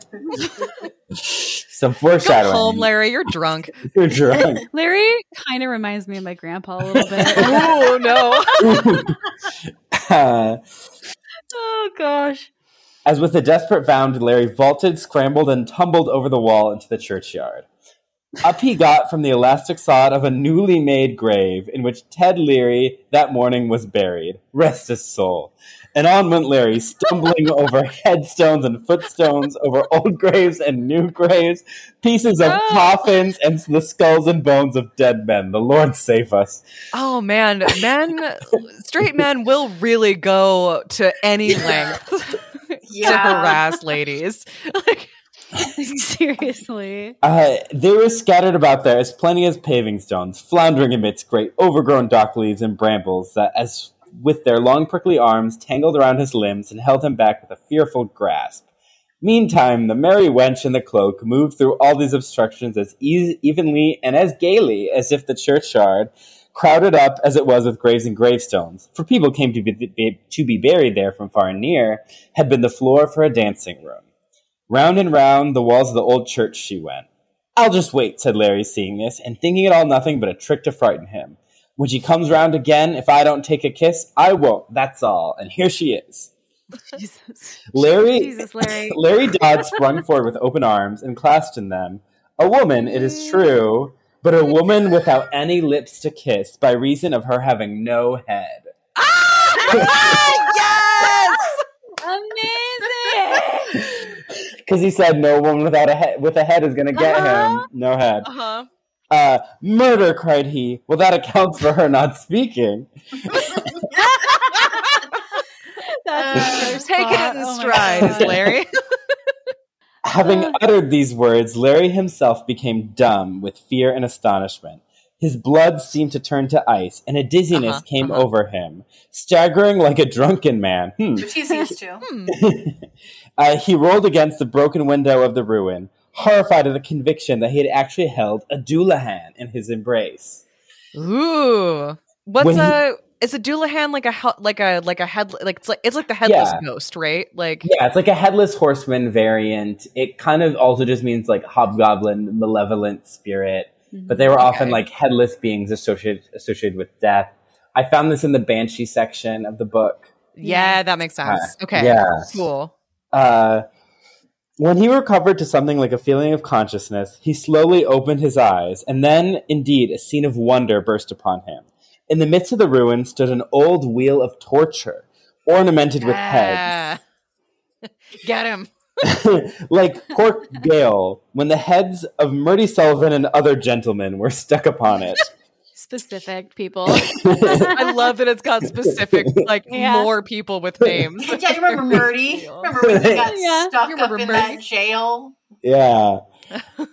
Some Go foreshadowing. home, Larry. You're drunk. (laughs) You're drunk. (laughs) Larry kind of reminds me of my grandpa a little bit. oh, no. Uh, oh gosh. As with a desperate bound, Larry vaulted, scrambled, and tumbled over the wall into the churchyard. Up he got from the elastic sod of a newly made grave in which Ted Leary that morning was buried. Rest his soul. And on went Larry, stumbling (laughs) over headstones and footstones, over old graves and new graves, pieces of Oh. coffins, and the skulls and bones of dead men. The Lord save us. Oh, man. Men, straight men will really go to any length (laughs) to harass ladies. Like, (laughs) Seriously. Uh, they were scattered about there as plenty as paving stones, floundering amidst great overgrown dock leaves and brambles that, as with their long prickly arms, tangled around his limbs and held him back with a fearful grasp. Meantime, the merry wench in the cloak moved through all these obstructions as eas evenly and as gaily as if the churchyard, crowded up as it was with graves and gravestones, for people came to be, to be buried there from far and near, had been the floor for a dancing room. Round and round the walls of the old church she went. I'll just wait, said Larry, seeing this, and thinking it all nothing but a trick to frighten him. When she comes round again, if I don't take a kiss, I won't, that's all. And here she is. (laughs) Jesus. Larry Jesus, Larry. (laughs) Larry Dodd sprung forward with open arms and clasped in them. A woman, it is true, but a woman without any lips to kiss by reason of her having no head. Ah! (laughs) yes! Amazing. Because he said no woman without a head with a head is gonna get him. Uh-huh. No head. Uh-huh. Uh, murder, cried he. Well, that accounts for her not speaking. (laughs) That's the Take thought. it in Oh stride, Larry. (laughs) Having uttered these words, Larry himself became dumb with fear and astonishment. His blood seemed to turn to ice, and a dizziness Uh-huh, came uh-huh. over him, staggering like a drunken man. Hmm. Which he's used to. Hmm. (laughs) Uh, he rolled against the broken window of the ruin, horrified at the conviction that he had actually held a Doulahan in his embrace. Ooh. What's When he- a is a Doulahan like a like a like a head like it's like it's like the headless Yeah. ghost, right? Like Yeah, it's like a headless horseman variant. It kind of also just means like hobgoblin, malevolent spirit, but they were often like headless beings associated associated with death. I found this in the banshee section of the book. yeah, that makes sense. Uh, Okay. Yeah. Cool. Uh, when he recovered to something like a feeling of consciousness, he slowly opened his eyes, and then, indeed, a scene of wonder burst upon him. In the midst of the ruin stood an old wheel of torture, ornamented with heads. Ah. (laughs) Get him. (laughs) like Cork Gale, when the heads of Murty Sullivan and other gentlemen were stuck upon it. Specific (laughs) people. I love that it's got specific like (laughs) Yeah. more people with names. Yeah, you remember Murty? (laughs) Remember when he got Yeah, stuck up remember in Murty? that jail? Yeah.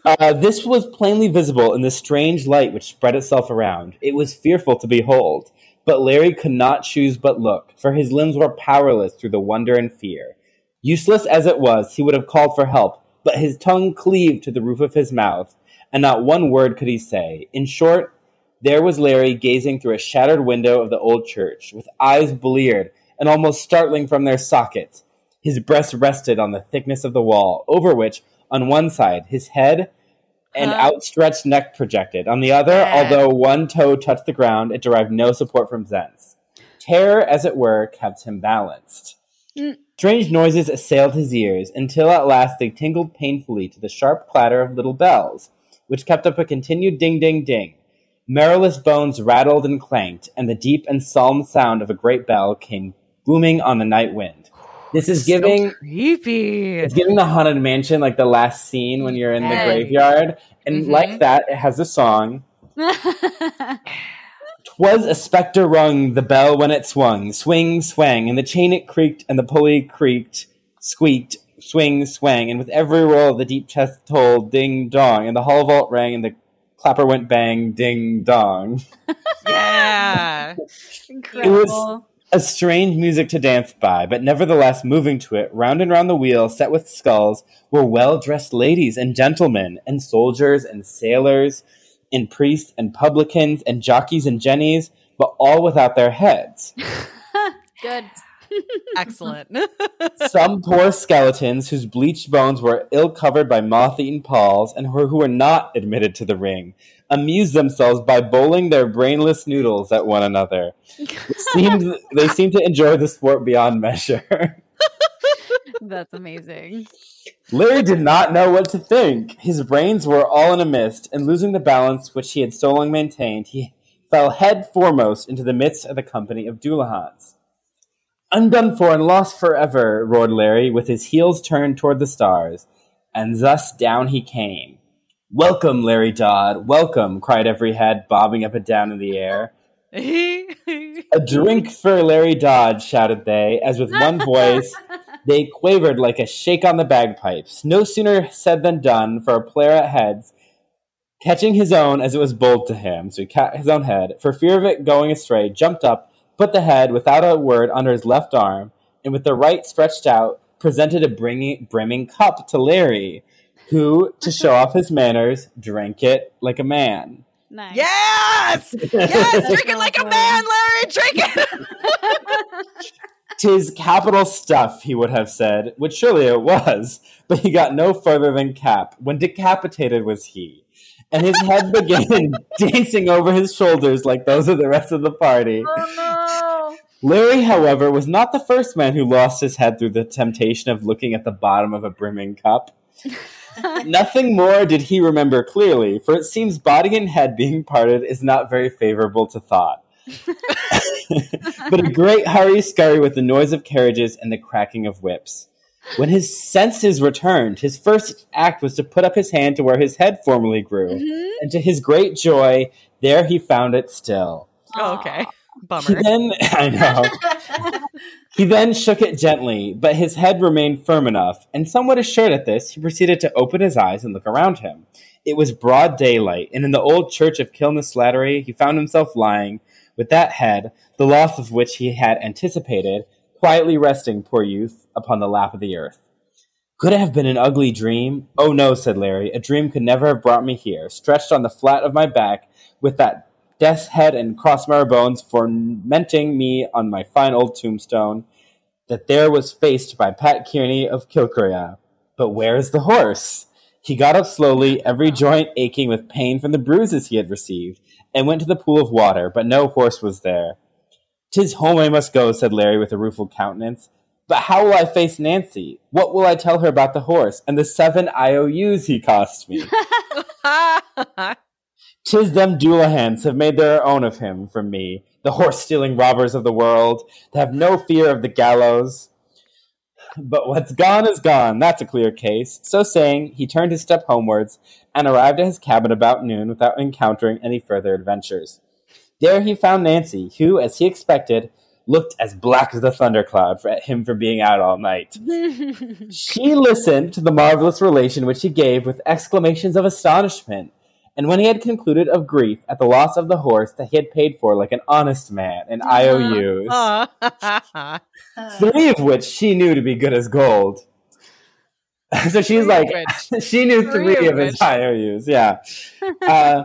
Uh, this was plainly visible in the strange light which spread itself around. It was fearful to behold, but Larry could not choose but look, for his limbs were powerless through the wonder and fear. Useless as it was, he would have called for help, but his tongue cleaved to the roof of his mouth, and not one word could he say. In short, there was Larry gazing through a shattered window of the old church, with eyes bleared and almost startling from their sockets. His breast rested on the thickness of the wall, over which, on one side, his head and Huh. outstretched neck projected. On the other, Yeah. although one toe touched the ground, it derived no support from thence. Terror, as it were, kept him balanced. Mm. Strange noises assailed his ears, until at last they tingled painfully to the sharp clatter of little bells, which kept up a continued ding ding ding. Marrowless bones rattled and clanked, and the deep and solemn sound of a great bell came booming on the night wind. This is giving so creepy. it's giving the haunted mansion like the last scene when you're in the graveyard, and Mhm. like that, it has a song. (laughs) Twas a spectre rung the bell when it swung, swing, swang, and the chain it creaked, and the pulley creaked, squeaked, swing, swang, and with every roll the deep chest tolled ding dong, and the hall vault rang, and the clapper went bang, ding dong. yeah. (laughs) Incredible. It was a strange music to dance by, but nevertheless moving to it, round and round the wheel, set with skulls, were well dressed ladies and gentlemen, and soldiers and sailors, and priests and publicans, and jockeys and jennies, but all without their heads. (laughs) Good. Excellent. (laughs) Some poor skeletons whose bleached bones were ill covered by moth eaten palls, and who were not admitted to the ring, amused themselves by bowling their brainless noodles at one another. Seemed, they (laughs) seemed to enjoy the sport beyond measure. (laughs) That's amazing. Larry did not know what to think. His brains were all in a mist, and losing the balance which he had so long maintained, he fell head foremost into the midst of the company of Doulahans. Undone for and lost forever, roared Larry, with his heels turned toward the stars, and thus down he came. Welcome, Larry Dodd, welcome, cried every head, bobbing up and down in the air. (laughs) A drink for Larry Dodd, shouted they, as with one voice (laughs) they quavered like a shake on the bagpipes. No sooner said than done, for a player at heads, catching his own as it was bowled to him, so he caught his own head, for fear of it going astray, jumped up, put the head without a word under his left arm, and with the right stretched out, presented a bringing, brimming cup to Larry, who, to show off his manners, drank it like a man. Nice. yes! (laughs) Yes! Drink it like a man, Larry! Drink it! (laughs) Tis capital stuff, he would have said, which surely it was, but he got no further than cap, when decapitated was he. And his head began (laughs) dancing over his shoulders like those of the rest of the party. Oh Larry, however, was not the first man who lost his head through the temptation of looking at the bottom of a brimming cup. (laughs) Nothing more did he remember clearly, for it seems body and head being parted is not very favorable to thought. (laughs) but a great hurry scurry with the noise of carriages and the cracking of whips. When his senses returned, his first act was to put up his hand to where his head formerly grew, Mhm. and to his great joy, there he found it still. Oh, okay. He Bummer. then, (laughs) I know. (laughs) He then shook it gently, but his head remained firm enough, and somewhat assured at this, he proceeded to open his eyes and look around him. It was broad daylight, and in the old church of Kilnaslattery he found himself lying, with that head, the loss of which he had anticipated, quietly resting, poor youth, upon the lap of the earth. Could it have been an ugly dream? Oh no, said Larry, a dream could never have brought me here, stretched on the flat of my back, with that death's head and crossmar bones fomenting me on my fine old tombstone, that there was faced by Pat Kearney of Kilcrea. But where is the horse? He got up slowly, every joint aching with pain from the bruises he had received, and went to the pool of water, but no horse was there. Tis home I must go, said Larry with a rueful countenance. But how will I face Nancy? What will I tell her about the horse and the seven IOUs he cost me? (laughs) Tis them Doolahans have made their own of him from me, the horse stealing robbers of the world, that have no fear of the gallows. But what's gone is gone, that's a clear case. So saying, he turned his step homewards, and arrived at his cabin about noon without encountering any further adventures. There he found Nancy, who, as he expected, looked as black as the thundercloud for him for being out all night. (laughs) she listened to the marvelous relation which he gave with exclamations of astonishment, and when he had concluded of grief at the loss of the horse that he had paid for like an honest man in IOUs, (laughs) three of which she knew to be good as gold. (laughs) so she's Three like, (laughs) she knew Three three, of of his. IOUs, yeah. Uh,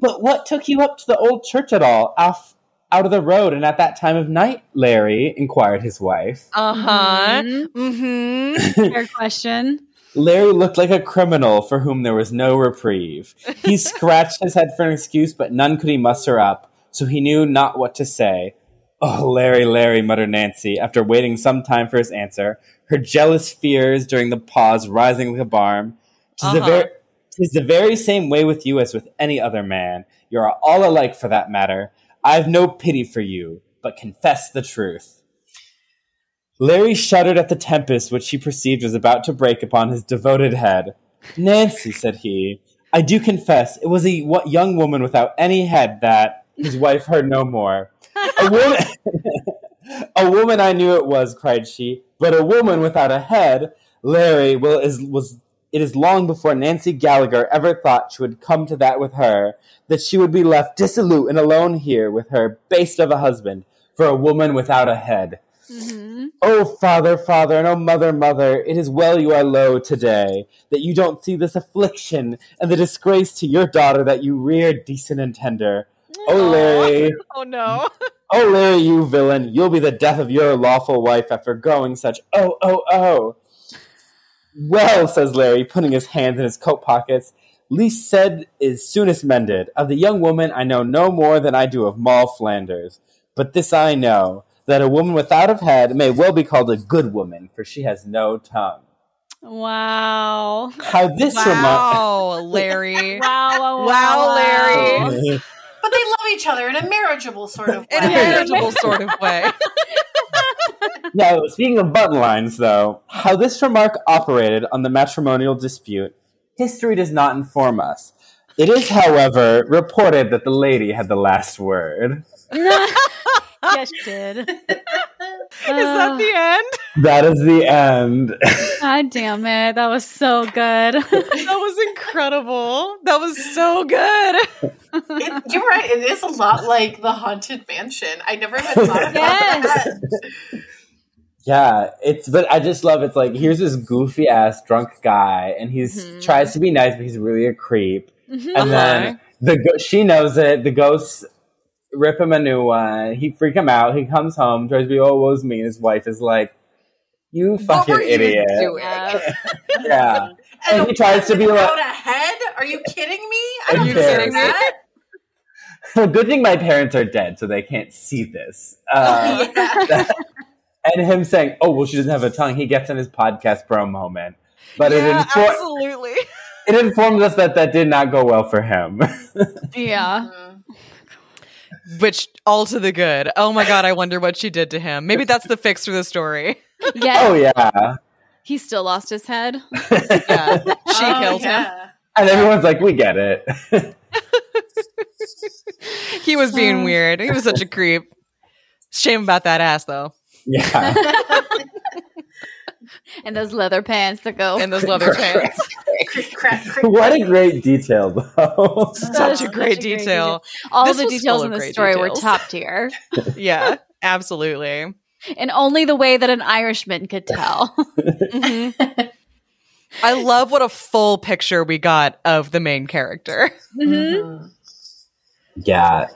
but what took you up to the old church at all, off out of the road, and at that time of night, Larry? inquired his wife. Uh-huh. Mhm. Mm-hmm. Fair question. Larry looked like a criminal for whom there was no reprieve. He (laughs) scratched his head for an excuse, but none could he muster up, so he knew not what to say. Oh, Larry, Larry, muttered Nancy, after waiting some time for his answer, her jealous fears during the pause rising like a barm. Tis, the, Uh-huh. ver- tis the very same way with you as with any other man. You are all alike for that matter. I've no pity for you, but confess the truth. Larry shuddered at the tempest which he perceived was about to break upon his devoted head. Nancy, said he, I do confess it was a young woman without any head that his wife heard no more. A woman, (laughs) a woman I knew it was, cried she, but a woman without a head, Larry, will is was. It is long before Nancy Gallagher ever thought she would come to that with her, that she would be left dissolute and alone here with her baste of a husband for a woman without a head. Mhm. Oh, father, father, and oh, mother, mother, it is well you are low today, that you don't see this affliction and the disgrace to your daughter that you reared decent and tender. Oh, Larry, (laughs) Oh no. (laughs) oh, Larry, you villain, you'll be the death of your lawful wife after going such oh, oh, oh. Well, says Larry, putting his hands in his coat pockets, least said is soonest mended. Of the young woman I know no more than I do of Moll Flanders. But this I know, that a woman without a head may well be called a good woman, for she has no tongue. Wow. How this reminds (laughs) (laughs) Wow, Larry. Wow, wow, Wow, Larry. But they love each other in a marriageable sort of way. In a manageable (laughs) sort of way. Now, speaking of button lines, though, how this remark operated on the matrimonial dispute, history does not inform us. It is, however, reported that the lady had the last word. Yes, you did. (laughs) Is that the end? That is the end. (laughs) God damn it. That was so good. (laughs) That was incredible. That was so good. It, you're right. It is a lot like the haunted mansion. I never had thought about Yes. that. yeah, it's but I just love it's like here's this goofy ass drunk guy, and he's Mhm. tries to be nice, but he's really a creep. Mhm. And then Uh-huh. the go- she knows it. The ghosts rip him a new one. He freak him out. He comes home, tries to be oh woe's me. And his wife is like, "You What fucking were you idiot." doing? Yeah. (laughs) Yeah. And (laughs) And he tries to be like- without a head? Are you kidding me? I don't you deserve kidding that. So (laughs) good thing my parents are dead, so they can't see this. Uh, yeah. and him saying, "Oh well, she doesn't have a tongue." He gets in his podcast bro moment, but it, yeah, infor- absolutely. it informs us that that did not go well for him. Yeah. Mhm. Which all to the good. Oh my god, I wonder what she did to him. Maybe that's the fix for the story. Yeah. oh yeah, He still lost his head. (laughs) Yeah. She Oh, killed him. and everyone's like, "We get it." (laughs) He was being Uh. weird. He was such a creep. Shame about that ass though. Yeah. (laughs) (laughs) and those leather pants that go. And those leather (laughs) pants. Crick, crack, crick, what a great detail, though. That Such is a great detail. All This the details in of the great story were top tier, (laughs) Yeah, absolutely. and only the way that an Irishman could tell. Mhm. I love what a full picture we got of the main character. Mhm. yeah.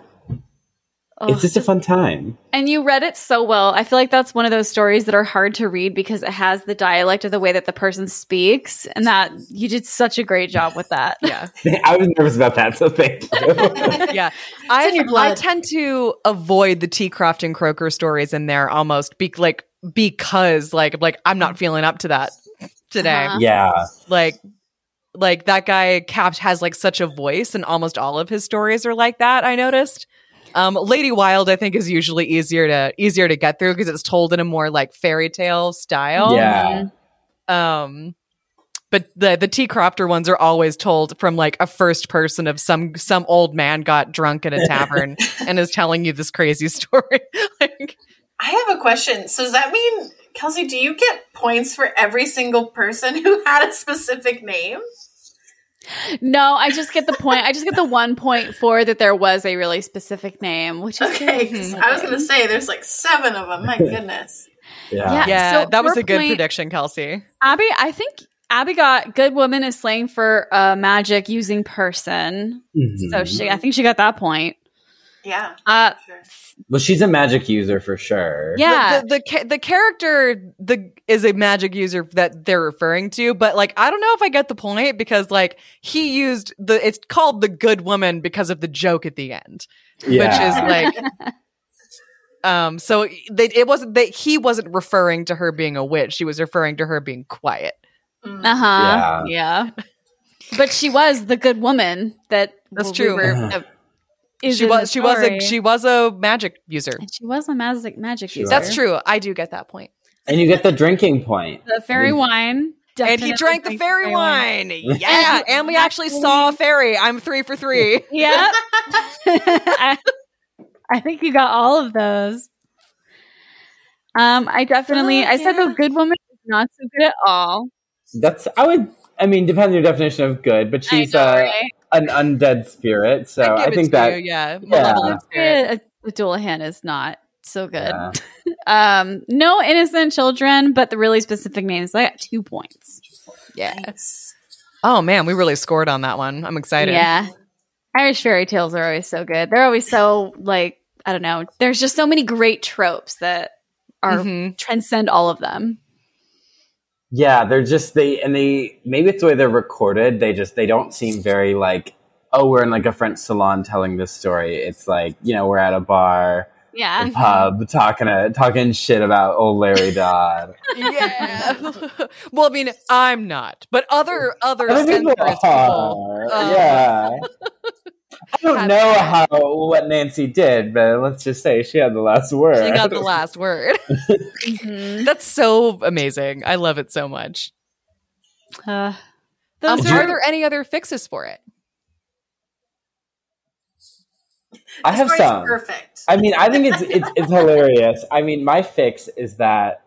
Ugh. It's just a fun time. And you read it so well. I feel like that's one of those stories that are hard to read because it has the dialect of the way that the person speaks, and that you did such a great job with that. (laughs) Yeah, (laughs) I was nervous about that, so thank you. (laughs) yeah. I I tend to avoid the T. Crofton Croker stories in there almost be like because like like I'm not feeling up to that today. Uh-huh. yeah. Like like that guy Capt has like such a voice, and almost all of his stories are like that. I noticed. Um, Lady Wilde, I think, is usually easier to easier to get through because it's told in a more like fairy tale style. Yeah. Um, but the the T Cropter ones are always told from like a first person of some some old man got drunk in a tavern (laughs) and is telling you this crazy (laughs) story. like, I have a question. So does that mean, Kelsey, do you get points for every single person who had a specific name? No, I just get the point. I just get the one point for that there was a really specific name, which is Okay, 'cause I was going to say there's like seven of them. My goodness. Yeah. Yeah. yeah, So that was a good point- prediction, Kelsey. Abby. I think Abby got good woman is slang for a magic using person, Mhm. so she. I think she got that point. Yeah. Uh, Sure. well, she's a magic user for sure. yeah, the the, the, the character the is a magic user that they're referring to, but like I don't know if I get the point because like he used the it's called the good woman because of the joke at the end. Yeah. which is like (laughs) um so they, it wasn't that he wasn't referring to her being a witch She was referring to her being quiet Mm. Uh huh. Yeah. But she was the good woman that That's we true. were- that is she was she was a she was a magic user And she was a magic magic She user. that's true i do get that point. point and you get the drinking point. The fairy wine. and he drank the drank fairy wine (laughs) yeah and we actually saw a fairy i'm three for three (laughs) Yep. (laughs) I, I think you got all of those. Um, I definitely. Oh, I said the good woman is not so good at all. That's I would. I mean, depends on your definition of good, but she's I know, uh, right? An undead spirit, so I, I, give it think to that you, yeah malevolent spirit. Yeah, the Dullahan is not so good. yeah. (laughs) Um, no innocent children, but the really specific names. I got two points. Yes. Nice. oh man we really scored on that one i'm excited Yeah. Irish fairy tales are always so good. They're always so like I don't know. There's just so many great tropes that are Mhm. transcend all of them. Yeah, they're just they and they maybe it's the way they're recorded. They just they don't seem very like oh we're in like a French salon telling this story. It's like you know we're at a bar, Yeah. a pub, talking a, talking shit about old Larry (laughs) Dodd. yeah (laughs) well i mean i'm not but other other Other people centrist are, people uh, yeah. (laughs) I don't have- know how what Nancy did, but let's just say she had the last word. she got the (laughs) last word Mhm. That's so amazing. I love it so much. Uh, Um, those are are there any other fixes for it? I have some. Perfect. I mean, I think it's it's it's hilarious. I mean, my fix is that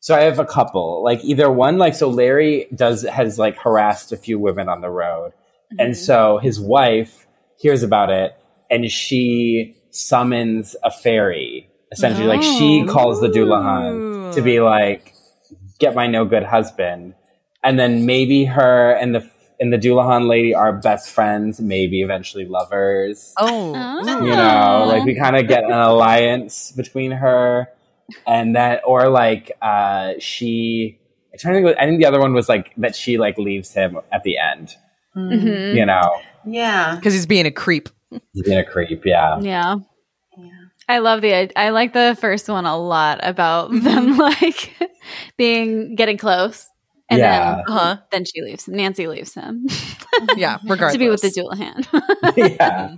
so I have a couple. Like either one, like so Larry does has like harassed a few women on the road, and so his wife hears about it, and she summons a fairy. Essentially, like she Oh. calls the Dullahan to be like, "Get my no good husband," and then maybe her and the and the Dullahan lady are best friends, maybe eventually lovers Oh, Oh. you know like we kind of get an alliance between her and that or like uh she i'm trying to think i think the other one was like that she like leaves him at the end Mhm. you know Yeah. because he's being a creep. he's being a creep yeah Yeah. Yeah. I love the I like the first one a lot about Mm-hmm. them (laughs) like being getting close. And Yeah. then Uh-huh. then she leaves him. Nancy leaves him Yeah, regardless. (laughs) to be with the Dullahan. (laughs) yeah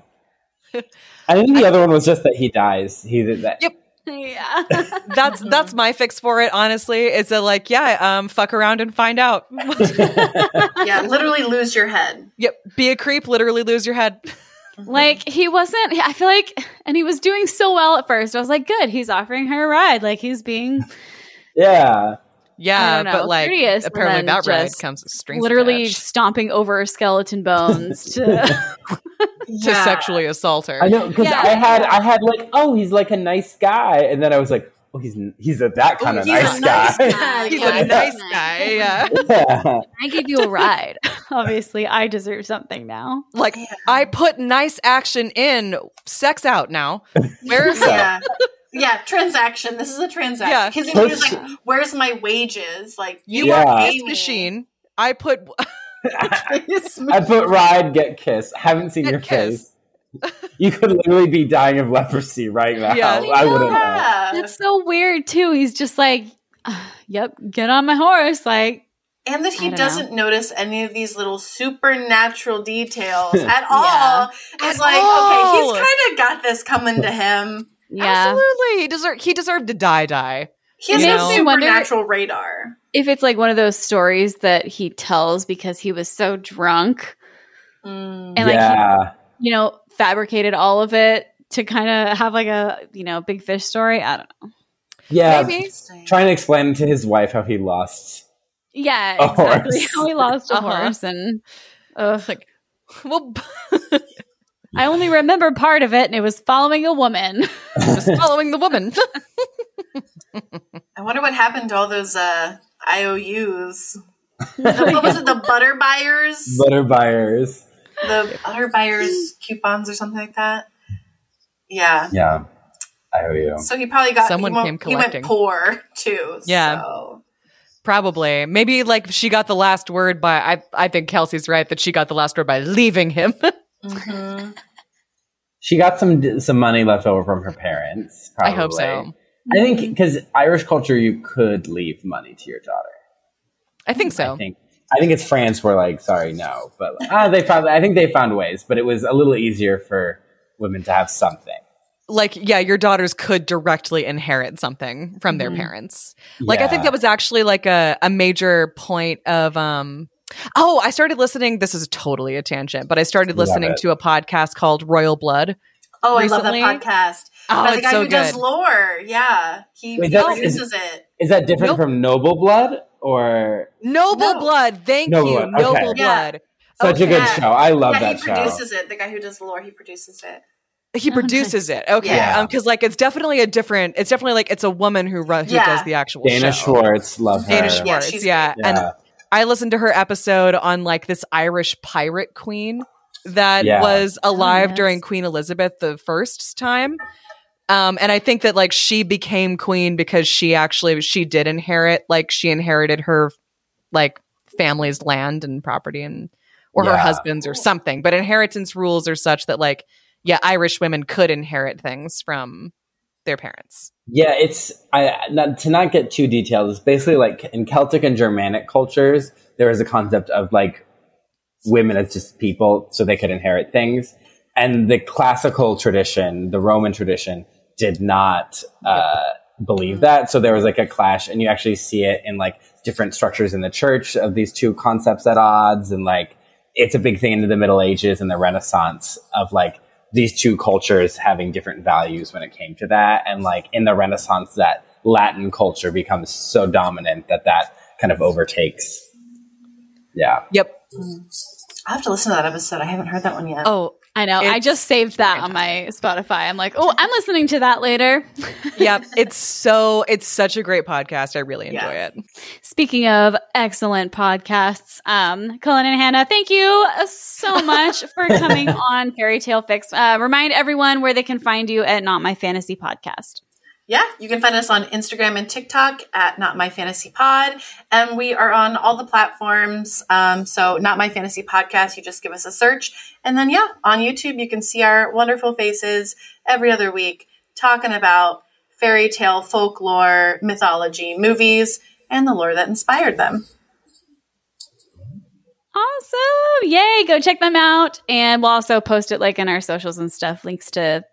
i think the other one was just that he dies he did that Yep. Yeah. (laughs) That's that's my fix for it. Honestly, it's a like, yeah, um, fuck around and find out. (laughs) Yeah. Literally lose your head. yep, be a creep. Literally lose your head. (laughs) Like he wasn't. I feel like, and he was doing so well at first. I was like, good. He's offering her a ride. Like he's being Yeah. Yeah, don't know, but like courteous, and apparently then that ride comes with strings literally attached stomping over skeleton bones to. (laughs) (laughs) to Yeah. sexually assault her. I know because Yeah. I had I had like oh he's like a nice guy and then I was like oh he's he's a that oh, kind of he's a nice, nice guy. guy. (laughs) He's Yeah. a nice guy. Yeah. yeah. I give you a ride. Obviously, I deserve something now. Like I put nice action in, sex out now. Where's yeah. Yeah, transaction. This is a transaction. Yeah. Because he was like, "Where's my wages?" Like you Yeah. are a machine? I put (laughs) I put ride get kiss. Haven't seen Get your kiss. face. (laughs) You could literally be dying of leprosy right now. Yeah. I wouldn't know. Yeah. That's so weird too. He's just like, "Ah, (sighs) "Yep, get on my horse." Like, And that he don't doesn't notice any of these little supernatural details (laughs) at Yeah. all. It's At like, all. okay, he's kind of got this coming to him. Yeah. absolutely he deserved he deserved to die die. He has It a makes me wonder- supernatural radar. If it's like one of those stories that he tells because he was so drunk Mm. and like he, you know fabricated all of it to kind of have like a you know big fish story. I don't know. yeah. Maybe. Trying to explain to his wife how he lost. Yeah, A exactly. horse. How he lost a Uh-huh. horse and. Ugh. Like (laughs) well (laughs) I only remember part of it, and it was following a woman. (laughs) just following the woman. (laughs) I wonder what happened to all those uh, IOUs. The- what was it? The butter buyers? Butter buyers. the butter buyers coupons or something like that. Yeah. Yeah. I owe you. So he probably got Someone he went, came He went poor too. Yeah. So. Probably. Maybe like she got the last word by I I think Kelsey's right that she got the last word by leaving him. (laughs) Mhm. She got some some money left over from her parents. I hope so. I think because Irish culture, you could leave money to your daughter. I think so. I think I think it's France where like, sorry, no, but like, ah, they found. I think they found ways, but it was a little easier for women to have something. like yeah your daughters could directly inherit something from their Mhm. parents like i think that was actually like a, a major point of um oh i started listening this is totally a tangent but i started listening to a podcast called royal blood Oh, Recently- I love that podcast. Oh, By the it's guy so who does lore. Yeah. He, Wait, he that- produces it. Is that different Nope. from Noble Blood or noble No. blood thank Noble you Blood, okay. noble Yeah. blood such a good show? I love yeah, that he show. produces it. The guy who does the lore, he produces it. he produces it okay Yeah. um because like it's definitely a different it's definitely like it's a woman who run who Yeah. does the actual Dana show. Schwartz, love her. Dana Schwartz, she's yeah. Yeah. And I listened to her episode on like this Irish pirate queen that Yeah. was alive yes. during Queen Elizabeth the first time. Um, and I think that like she became queen because she actually she did inherit like she inherited her like family's land and property and or her husband's or something. But inheritance rules are such that like yeah, Irish women could inherit things from their parents. Yeah, it's I not, to not get too detailed. It's basically like in Celtic and Germanic cultures, there is a concept of like women as just people, so they could inherit things. And the classical tradition, the Roman tradition, did not uh, believe that. So there was like a clash, and you actually see it in like different structures in the church of these two concepts at odds, and like it's a big thing into the Middle Ages and the Renaissance of like these two cultures having different values when it came to that. And like in the Renaissance, that Latin culture becomes so dominant that that kind of overtakes. Yeah. Yep. Mm. I'll have to listen to that episode. I haven't heard that one yet. Oh, I know. I just saved that on my Spotify. I'm like, oh, I'm listening to that later. (laughs) yep. It's so it's such a great podcast. I really enjoy Yes. it. Speaking of excellent podcasts, um, Cullen and Hannah, thank you so (laughs) much for coming on Fairy Tale Fix. Uh, remind everyone where they can find you at Not My Fantasy Podcast. Yeah, you can find us on Instagram and TikTok at Not My Fantasy Pod, and we are on all the platforms. Um, so, Not My Fantasy Podcast, you just give us a search, and then yeah, on YouTube you can see our wonderful faces every other week talking about fairy tale, folklore, mythology, movies, and the lore that inspired them. Awesome. Yay. Go check them out. And we'll also post it like in our socials and stuff, links to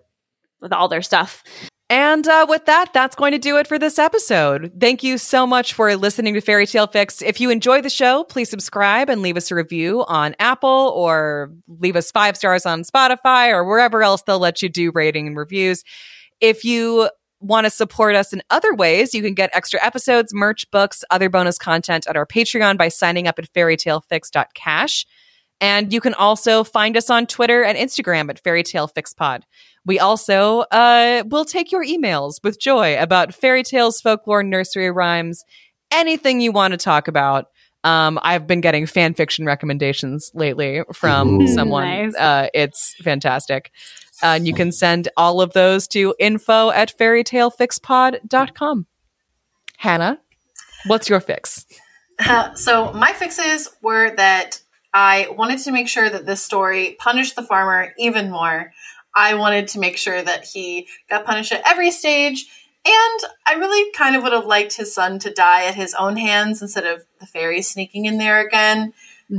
with all their stuff. And uh, with that, that's going to do it for this episode. Thank you so much for listening to Fairy Tale Fix. If you enjoy the show, please subscribe and leave us a review on Apple or leave us five stars on Spotify or wherever else they'll let you do rating and reviews. If you want to support us in other ways, you can get extra episodes, merch, books, other bonus content at our Patreon by signing up at fairytalefix.cash. And you can also find us on Twitter and Instagram at Fairytale Fix Pod. We also uh, will take your emails with joy about fairy tales, folklore, nursery rhymes, anything you want to talk about. Um, I've been getting fan fiction recommendations lately from Ooh. someone. Nice. Uh, it's fantastic. Uh, and you can send all of those to info at fairytalefixpod.com. Hannah, what's your fix? Uh, so my fixes were that I wanted to make sure that this story punished the farmer even more. I wanted to make sure that he got punished at every stage. And I really kind of would have liked his son to die at his own hands instead of the fairies sneaking in there again.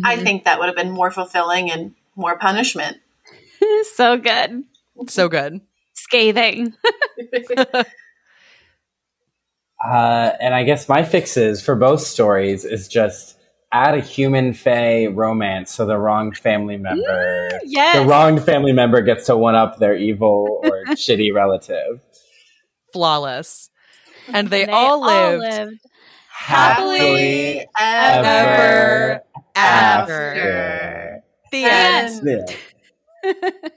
I think that would have been more fulfilling and more punishment. (laughs) so good. So good. Scathing. (laughs) Uh, and I guess my fixes for both stories is just add a human fae romance so the wrong family mm, member, yes. the wronged family member gets to one up their evil or (laughs) shitty relative. Flawless. And they, They all lived Happily ever ever after. after. The Yes. end. Yeah. (laughs)